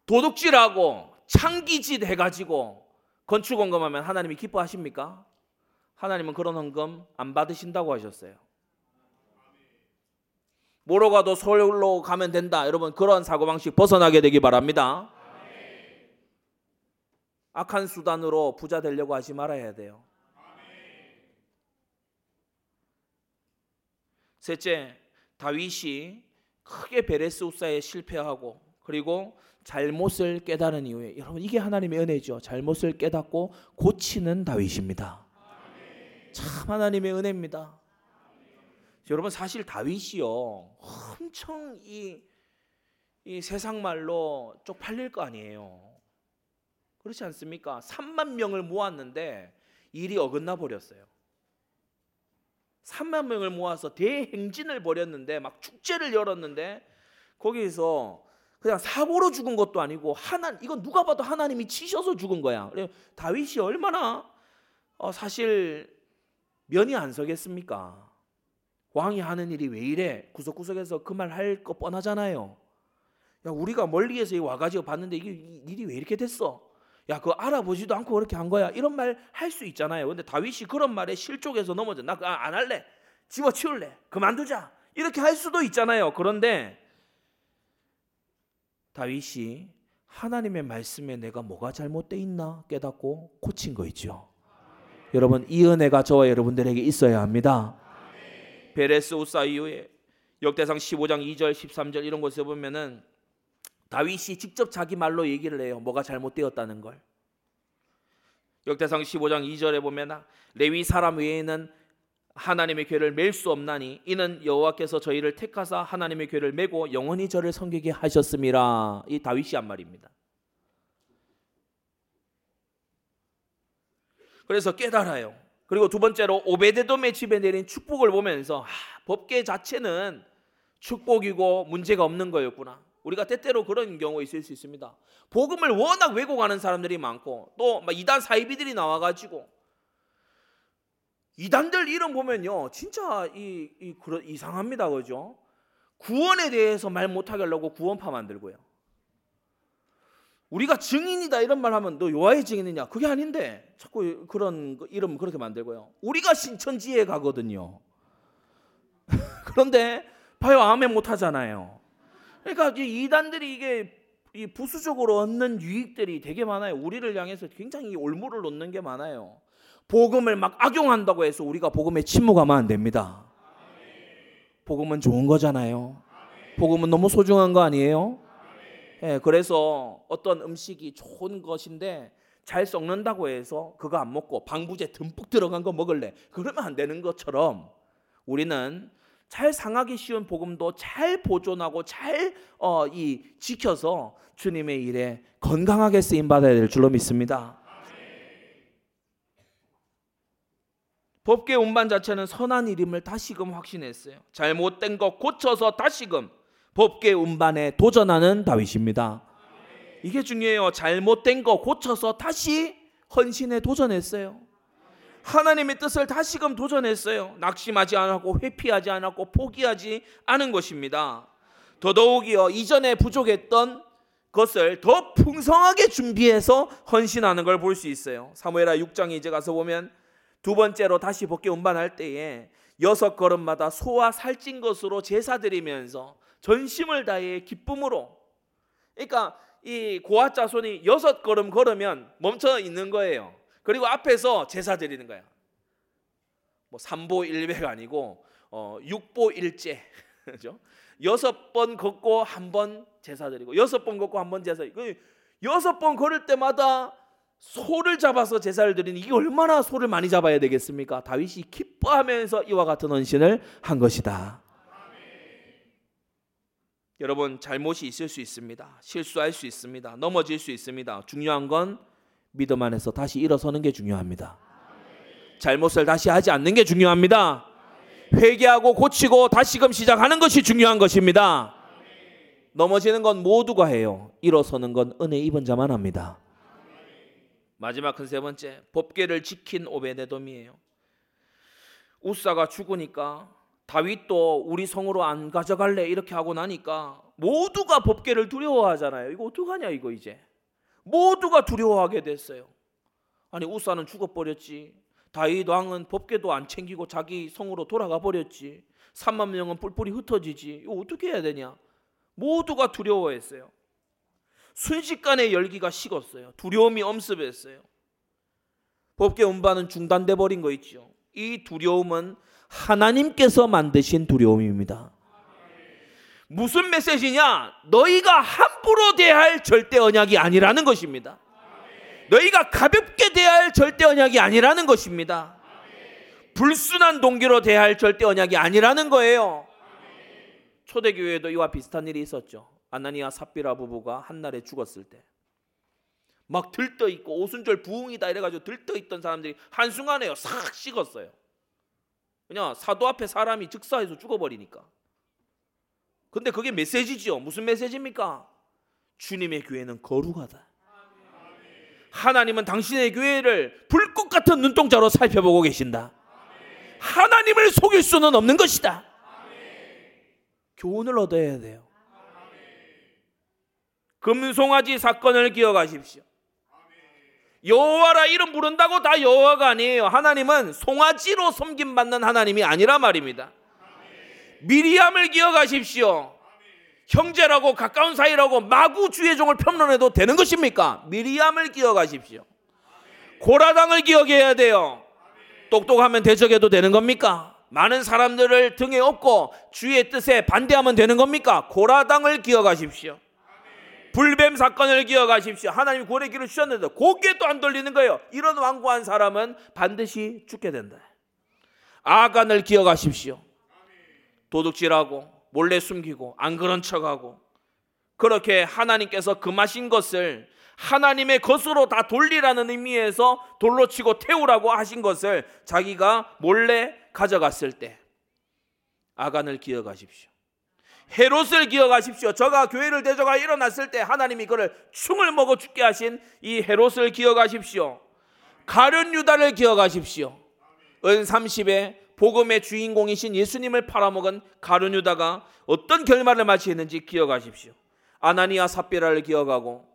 도둑질하고 창기짓 해가지고 건축 원금하면 하나님이 기뻐하십니까? 하나님은 그런 헌금 안 받으신다고 하셨어요. 뭐로 가도 서울로 가면 된다. 여러분 그런 사고방식 벗어나게 되기 바랍니다. 악한 수단으로 부자 되려고 하지 말아야 돼요. 셋째, 다윗이 크게 베레스 우사에 실패하고 그리고 잘못을 깨달은 이후에 여러분 이게 하나님의 은혜죠. 잘못을 깨닫고 고치는 다윗입니다. 참 하나님의 은혜입니다. 여러분 사실 다윗이요 엄청 이, 이 세상 말로 쪽팔릴 거 아니에요. 그렇지 않습니까? 3만 명을 모았는데 일이 어긋나 버렸어요. 3만 명을 모아서 대행진을 벌였는데 막 축제를 열었는데 거기서 그냥 사고로 죽은 것도 아니고 하나 이건 누가 봐도 하나님이 치셔서 죽은 거야. 다윗이 얼마나 어, 사실 면이 안 서겠습니까? 왕이 하는 일이 왜 이래? 구석구석에서 그 말 할 거 뻔하잖아요. 야 우리가 멀리에서 와가지고 봤는데 이게 일이 왜 이렇게 됐어? 야 그거 알아보지도 않고 그렇게 한 거야. 이런 말 할 수 있잖아요. 근데 다윗이 그런 말에 실족해서 넘어져. 나안 아, 할래. 집어치울래. 그만두자. 이렇게 할 수도 있잖아요. 그런데 다윗이 하나님의 말씀에 내가 뭐가 잘못돼 있나 깨닫고 고친 거 있죠. 여러분 이 은혜가 저와 여러분들에게 있어야 합니다. 베레스 우사 이후에 역대상 15장 2절 13절 이런 곳에 보면은 다윗이 직접 자기 말로 얘기를 해요. 뭐가 잘못되었다는 걸. 역대상 15장 2절에 보면 레위 사람 외에는 하나님의 교회를 맬 수 없나니 이는 여호와께서 저희를 택하사 하나님의 교회를 메고 영원히 저를 섬기게 하셨음이라. 이 다윗이 한 말입니다. 그래서 깨달아요. 그리고 두 번째로 오베데돔의 집에 내린 축복을 보면서 아, 법계 자체는 축복이고 문제가 없는 거였구나. 우리가 때때로 그런 경우 있을 수 있습니다. 복음을 워낙 왜곡하는 사람들이 많고 또 이단 사이비들이 나와가지고 이단들 이름 보면요 진짜 이, 이 그런 이상합니다 그죠? 구원에 대해서 말 못하게 하려고 구원파 만들고요. 우리가 증인이다 이런 말 하면 너 요하의 증인이냐? 그게 아닌데 자꾸 그런 이름 그렇게 만들고요. 우리가 신천지에 가거든요. 그런데 봐요 아멘 못 하잖아요. 그러니까 이단들이 이게 이 부수적으로 얻는 유익들이 되게 많아요. 우리를 향해서 굉장히 올무를 놓는 게 많아요. 복음을 막 악용한다고 해서 우리가 복음에 침묵하면 안 됩니다. 복음은 좋은 거잖아요. 복음은 너무 소중한 거 아니에요? 예, 그래서 어떤 음식이 좋은 것인데 잘 썩는다고 해서 그거 안 먹고 방부제 듬뿍 들어간 거 먹을래. 그러면 안 되는 것처럼 우리는 잘 상하기 쉬운 복음도 잘 보존하고 잘이 어, 지켜서 주님의 일에 건강하게 쓰임 받아야 될 줄로 믿습니다. 법계 운반 자체는 선한 일임을 다시금 확신했어요. 잘못된 것 고쳐서 다시금 법계 운반에 도전하는 다윗입니다. 이게 중요해요. 잘못된 거 고쳐서 다시 헌신에 도전했어요. 하나님의 뜻을 다시금 도전했어요. 낙심하지 않았고 회피하지 않았고 포기하지 않은 것입니다. 더더욱이요 이전에 부족했던 것을 더 풍성하게 준비해서 헌신하는 걸 볼 수 있어요. 사무엘하 6장에 이제 가서 보면 두 번째로 다시 복귀 운반할 때에 여섯 걸음마다 소와 살찐 것으로 제사 드리면서 전심을 다해 기쁨으로 그러니까 이 고아 자손이 여섯 걸음 걸으면 멈춰 있는 거예요. 그리고 앞에서 제사 드리는 거야. 뭐 삼보 일배가 아니고 어, 육보 일제. 그죠? 여섯 번 걷고 한 번 제사 드리고 여섯 번 걷고 한 번 제사. 그 여섯 번 걸을 때마다 소를 잡아서 제사를 드리는 이게 얼마나 소를 많이 잡아야 되겠습니까? 다윗이 기뻐하면서 이와 같은 헌신을 한 것이다. 여러분 잘못이 있을 수 있습니다. 실수할 수 있습니다. 넘어질 수 있습니다. 중요한 건 믿음 안에서 다시 일어서는 게 중요합니다. 잘못을 다시 하지 않는 게 중요합니다. 회개하고 고치고 다시금 시작하는 것이 중요한 것입니다. 넘어지는 건 모두가 해요. 일어서는 건 은혜 입은 자만 합니다. 마지막 큰 세 번째 법계를 지킨 오베데돔이에요. 우사가 죽으니까 다윗도 우리 성으로 안 가져갈래 이렇게 하고 나니까 모두가 법계를 두려워하잖아요. 이거 어떡하냐 이거 이제. 모두가 두려워하게 됐어요. 아니 우사는 죽어버렸지. 다윗 왕은 법계도 안 챙기고 자기 성으로 돌아가 버렸지. 3만 명은 뿔뿔이 흩어지지. 이거 어떻게 해야 되냐? 모두가 두려워했어요. 순식간에 열기가 식었어요. 두려움이 엄습했어요. 법계 운반은 중단돼 버린 거 있죠. 이 두려움은 하나님께서 만드신 두려움입니다. 무슨 메시지냐? 너희가 함부로 대할 절대 언약이 아니라는 것입니다. 너희가 가볍게 대할 절대 언약이 아니라는 것입니다. 불순한 동기로 대할 절대 언약이 아니라는 거예요. 초대교회도 이와 비슷한 일이 있었죠. 아나니아 삽비라 부부가 한날에 죽었을 때 막 들떠 있고 오순절 부흥이다 이래가지고 들떠 있던 사람들이 한 순간에요 싹 식었어요. 그냥 사도 앞에 사람이 즉사해서 죽어버리니까. 근데 그게 메시지죠. 무슨 메시지입니까? 주님의 교회는 거룩하다. 하나님은 당신의 교회를 불꽃 같은 눈동자로 살펴보고 계신다. 하나님을 속일 수는 없는 것이다. 교훈을 얻어야 돼요. 금송아지 사건을 기억하십시오. 여호와라 이름 부른다고 다 여호와가 아니에요. 하나님은 송아지로 섬김 받는 하나님이 아니라 말입니다. 미리암을 기억하십시오. 형제라고 가까운 사이라고 마구 주의 종을 평론해도 되는 것입니까? 미리암을 기억하십시오. 고라당을 기억해야 돼요. 똑똑하면 대적해도 되는 겁니까? 많은 사람들을 등에 업고 주의 뜻에 반대하면 되는 겁니까? 고라당을 기억하십시오. 불뱀 사건을 기억하십시오. 하나님이 고래 길을 주셨는데 고개도 안 돌리는 거예요. 이런 완고한 사람은 반드시 죽게 된다. 아간을 기억하십시오. 도둑질하고 몰래 숨기고 안 그런 척하고 그렇게 하나님께서 금하신 것을 하나님의 것으로 다 돌리라는 의미에서 돌로 치고 태우라고 하신 것을 자기가 몰래 가져갔을 때 아간을 기억하십시오. 헤롯을 기억하십시오. 저가 교회를 대적하 일어났을 때 하나님이 그를 충을 먹어 죽게 하신 이 헤롯을 기억하십시오. 가룟 유다를 기억하십시오. 은 30에 복음의 주인공이신 예수님을 팔아먹은 가룟 유다가 어떤 결말을 맞이했는지 기억하십시오. 아나니아 삽비라를 기억하고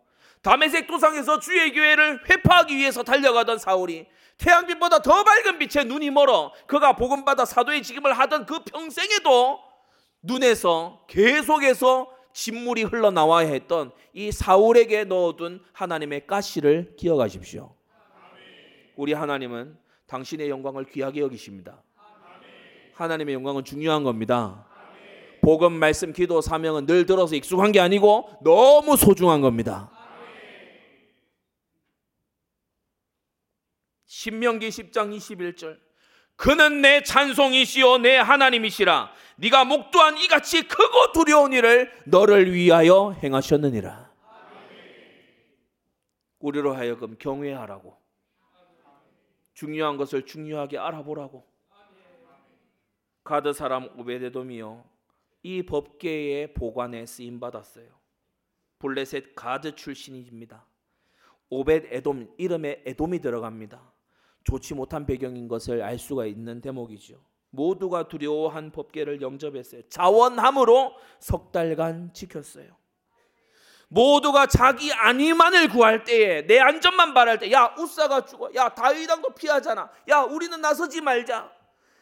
다메섹 도상에서 주의 교회를 회파하기 위해서 달려가던 사울이 태양빛보다 더 밝은 빛에 눈이 멀어 그가 복음받아 사도의 직임을 하던 그 평생에도 눈에서 계속해서 진물이 흘러나와야 했던 이 사울에게 넣어둔 하나님의 가시를 기억하십시오. 우리 하나님은 당신의 영광을 귀하게 여기십니다. 하나님의 영광은 중요한 겁니다. 복음, 말씀, 기도, 사명은 늘 들어서 익숙한 게 아니고 너무 소중한 겁니다. 신명기 10장 21절 그는 내 찬송이시요 내 하나님이시라. 네가 목도한 이같이 크고 두려운 일을 너를 위하여 행하셨느니라. 우리로 하여금 경외하라고. 중요한 것을 중요하게 알아보라고. 가드 사람 오베데돔이요 이 법계의 보관에 쓰임 받았어요. 블레셋 가드 출신입니다. 오벳 에돔 이름에 에돔이 들어갑니다 좋지 못한 배경인 것을 알 수가 있는 대목이죠. 모두가 두려워한 법계를 영접했어요. 자원함으로 석 달간 지켰어요. 모두가 자기 안위만을 구할 때에 내 안전만 바랄 때, 야 우사가 죽어, 야 다윗왕도 피하잖아, 야 우리는 나서지 말자,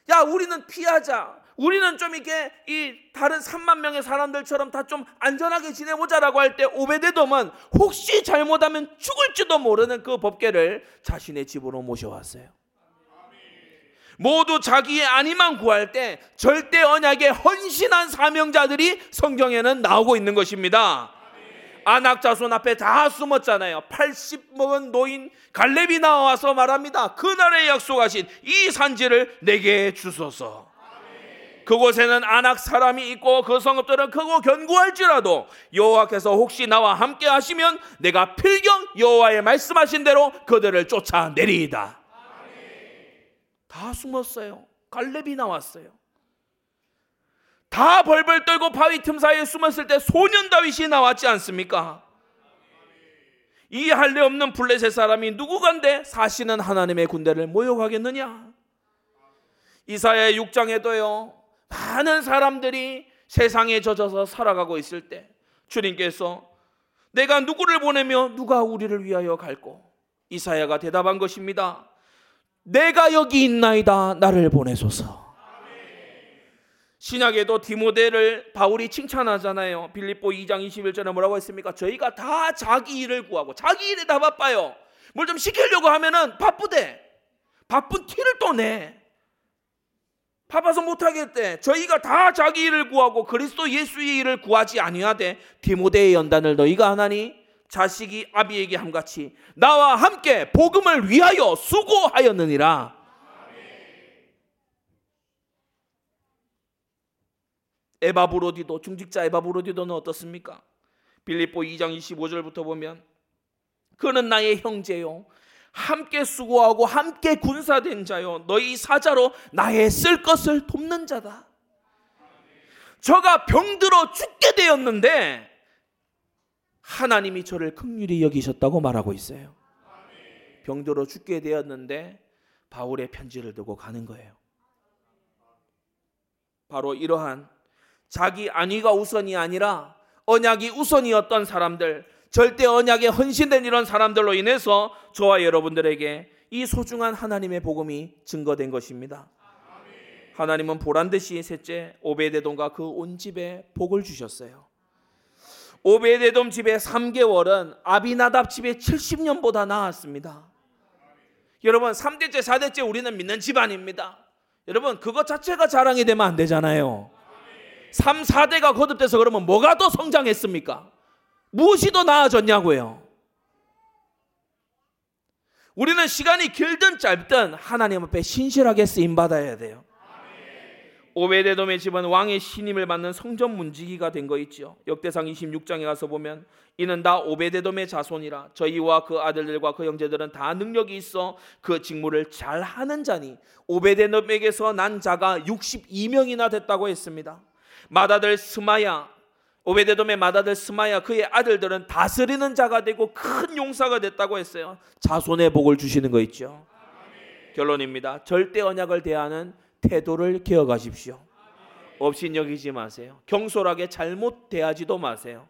야 우리는 피하자, 우리는 좀 이렇게 이 다른 3만 명의 사람들처럼 다 좀 안전하게 지내보자라고 할 때 오베데돔은 혹시 잘못하면 죽을지도 모르는 그 법계를 자신의 집으로 모셔왔어요. 모두 자기의 안위만 구할 때 절대 언약에 헌신한 사명자들이 성경에는 나오고 있는 것입니다. 아낙 자손 앞에 다 숨었잖아요. 80 먹은 노인 갈렙이 나와서 말합니다. 그날에 약속하신 이 산지를 내게 주소서. 그곳에는 안악 사람이 있고 그 성읍들은 크고 견고할지라도 여호와께서 혹시 나와 함께 하시면 내가 필경 여호와의 말씀하신 대로 그들을 쫓아내리이다. 다 숨었어요. 갈렙이 나왔어요. 다 벌벌 떨고 바위 틈 사이에 숨었을 때 소년 다윗이 나왔지 않습니까? 이 할례 없는 블레셋 사람이 누구간데 사시는 하나님의 군대를 모욕하겠느냐? 이사야 6장에도요. 많은 사람들이 세상에 젖어서 살아가고 있을 때 주님께서 내가 누구를 보내며 누가 우리를 위하여 갈고 이사야가 대답한 것입니다. 내가 여기 있나이다 나를 보내소서. 신약에도 디모데를 바울이 칭찬하잖아요. 빌립보 2장 21절에 뭐라고 했습니까? 저희가 다 자기 일을 구하고 자기 일에 다 바빠요. 뭘 좀 시키려고 하면은 바쁘대. 바쁜 티를 또 내. 바빠서 못하겠대. 저희가 다 자기 일을 구하고 그리스도 예수의 일을 구하지 아니하되 디모데의 연단을 너희가 하나니 자식이 아비에게 함같이 나와 함께 복음을 위하여 수고하였느니라. 에바브로디도 중직자 에바브로디도는 어떻습니까? 빌립보 2장 25절부터 보면 그는 나의 형제요 함께 수고하고 함께 군사된 자요 너희 사자로 나의 쓸 것을 돕는 자다. 저가 병들어 죽게 되었는데 하나님이 저를 극률히 여기셨다고 말하고 있어요. 병들어 죽게 되었는데 바울의 편지를 두고 가는 거예요. 바로 이러한 자기 안위가 우선이 아니라 언약이 우선이었던 사람들, 절대 언약에 헌신된 이런 사람들로 인해서 저와 여러분들에게 이 소중한 하나님의 복음이 증거된 것입니다. 하나님은 보란 듯이 셋째 오베데돔과 그 온 집에 복을 주셨어요. 오베데돔 집에 3개월은 아비나답 집에 70년보다 나았습니다. 여러분 3대째 4대째 우리는 믿는 집안입니다. 여러분 그것 자체가 자랑이 되면 안 되잖아요. 3, 4대가 거듭돼서 그러면 뭐가 더 성장했습니까? 무엇이 더 나아졌냐고요. 우리는 시간이 길든 짧든 하나님 앞에 신실하게 쓰임 받아야 돼요. 오베데돔의 집은 왕의 신임을 받는 성전 문지기가 된 거 있죠. 역대상 26장에 가서 보면 이는 다 오베데돔의 자손이라 저희와 그 아들들과 그 형제들은 다 능력이 있어 그 직무를 잘 하는 자니 오베데돔에게서 난 자가 62명이나 됐다고 했습니다. 맏아들 스마야 오베데돔의 맏아들 스마야 그의 아들들은 다스리는 자가 되고 큰 용사가 됐다고 했어요. 자손의 복을 주시는 거 있죠. 결론입니다. 절대 언약을 대하는 태도를 기억하십시오. 없인 여기지 마세요. 경솔하게 잘못 대하지도 마세요.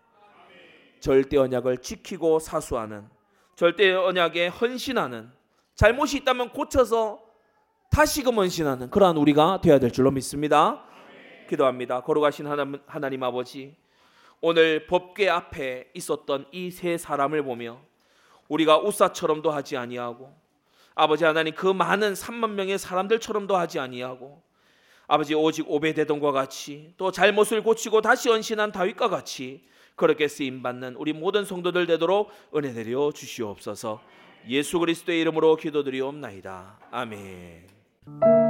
절대 언약을 지키고 사수하는 절대 언약에 헌신하는 잘못이 있다면 고쳐서 다시금 헌신하는 그러한 우리가 되어야 될 줄로 믿습니다. 기도합니다. 걸어가신 하나님, 하나님 아버지 오늘 법궤 앞에 있었던 이 세 사람을 보며 우리가 우사처럼도 하지 아니하고 아버지 하나님 그 많은 3만 명의 사람들처럼도 하지 아니하고 아버지 오직 오베데돔과 같이 또 잘못을 고치고 다시 헌신한 다윗과 같이 그렇게 쓰임 받는 우리 모든 성도들 되도록 은혜 내려 주시옵소서. 예수 그리스도의 이름으로 기도드리옵나이다. 아멘.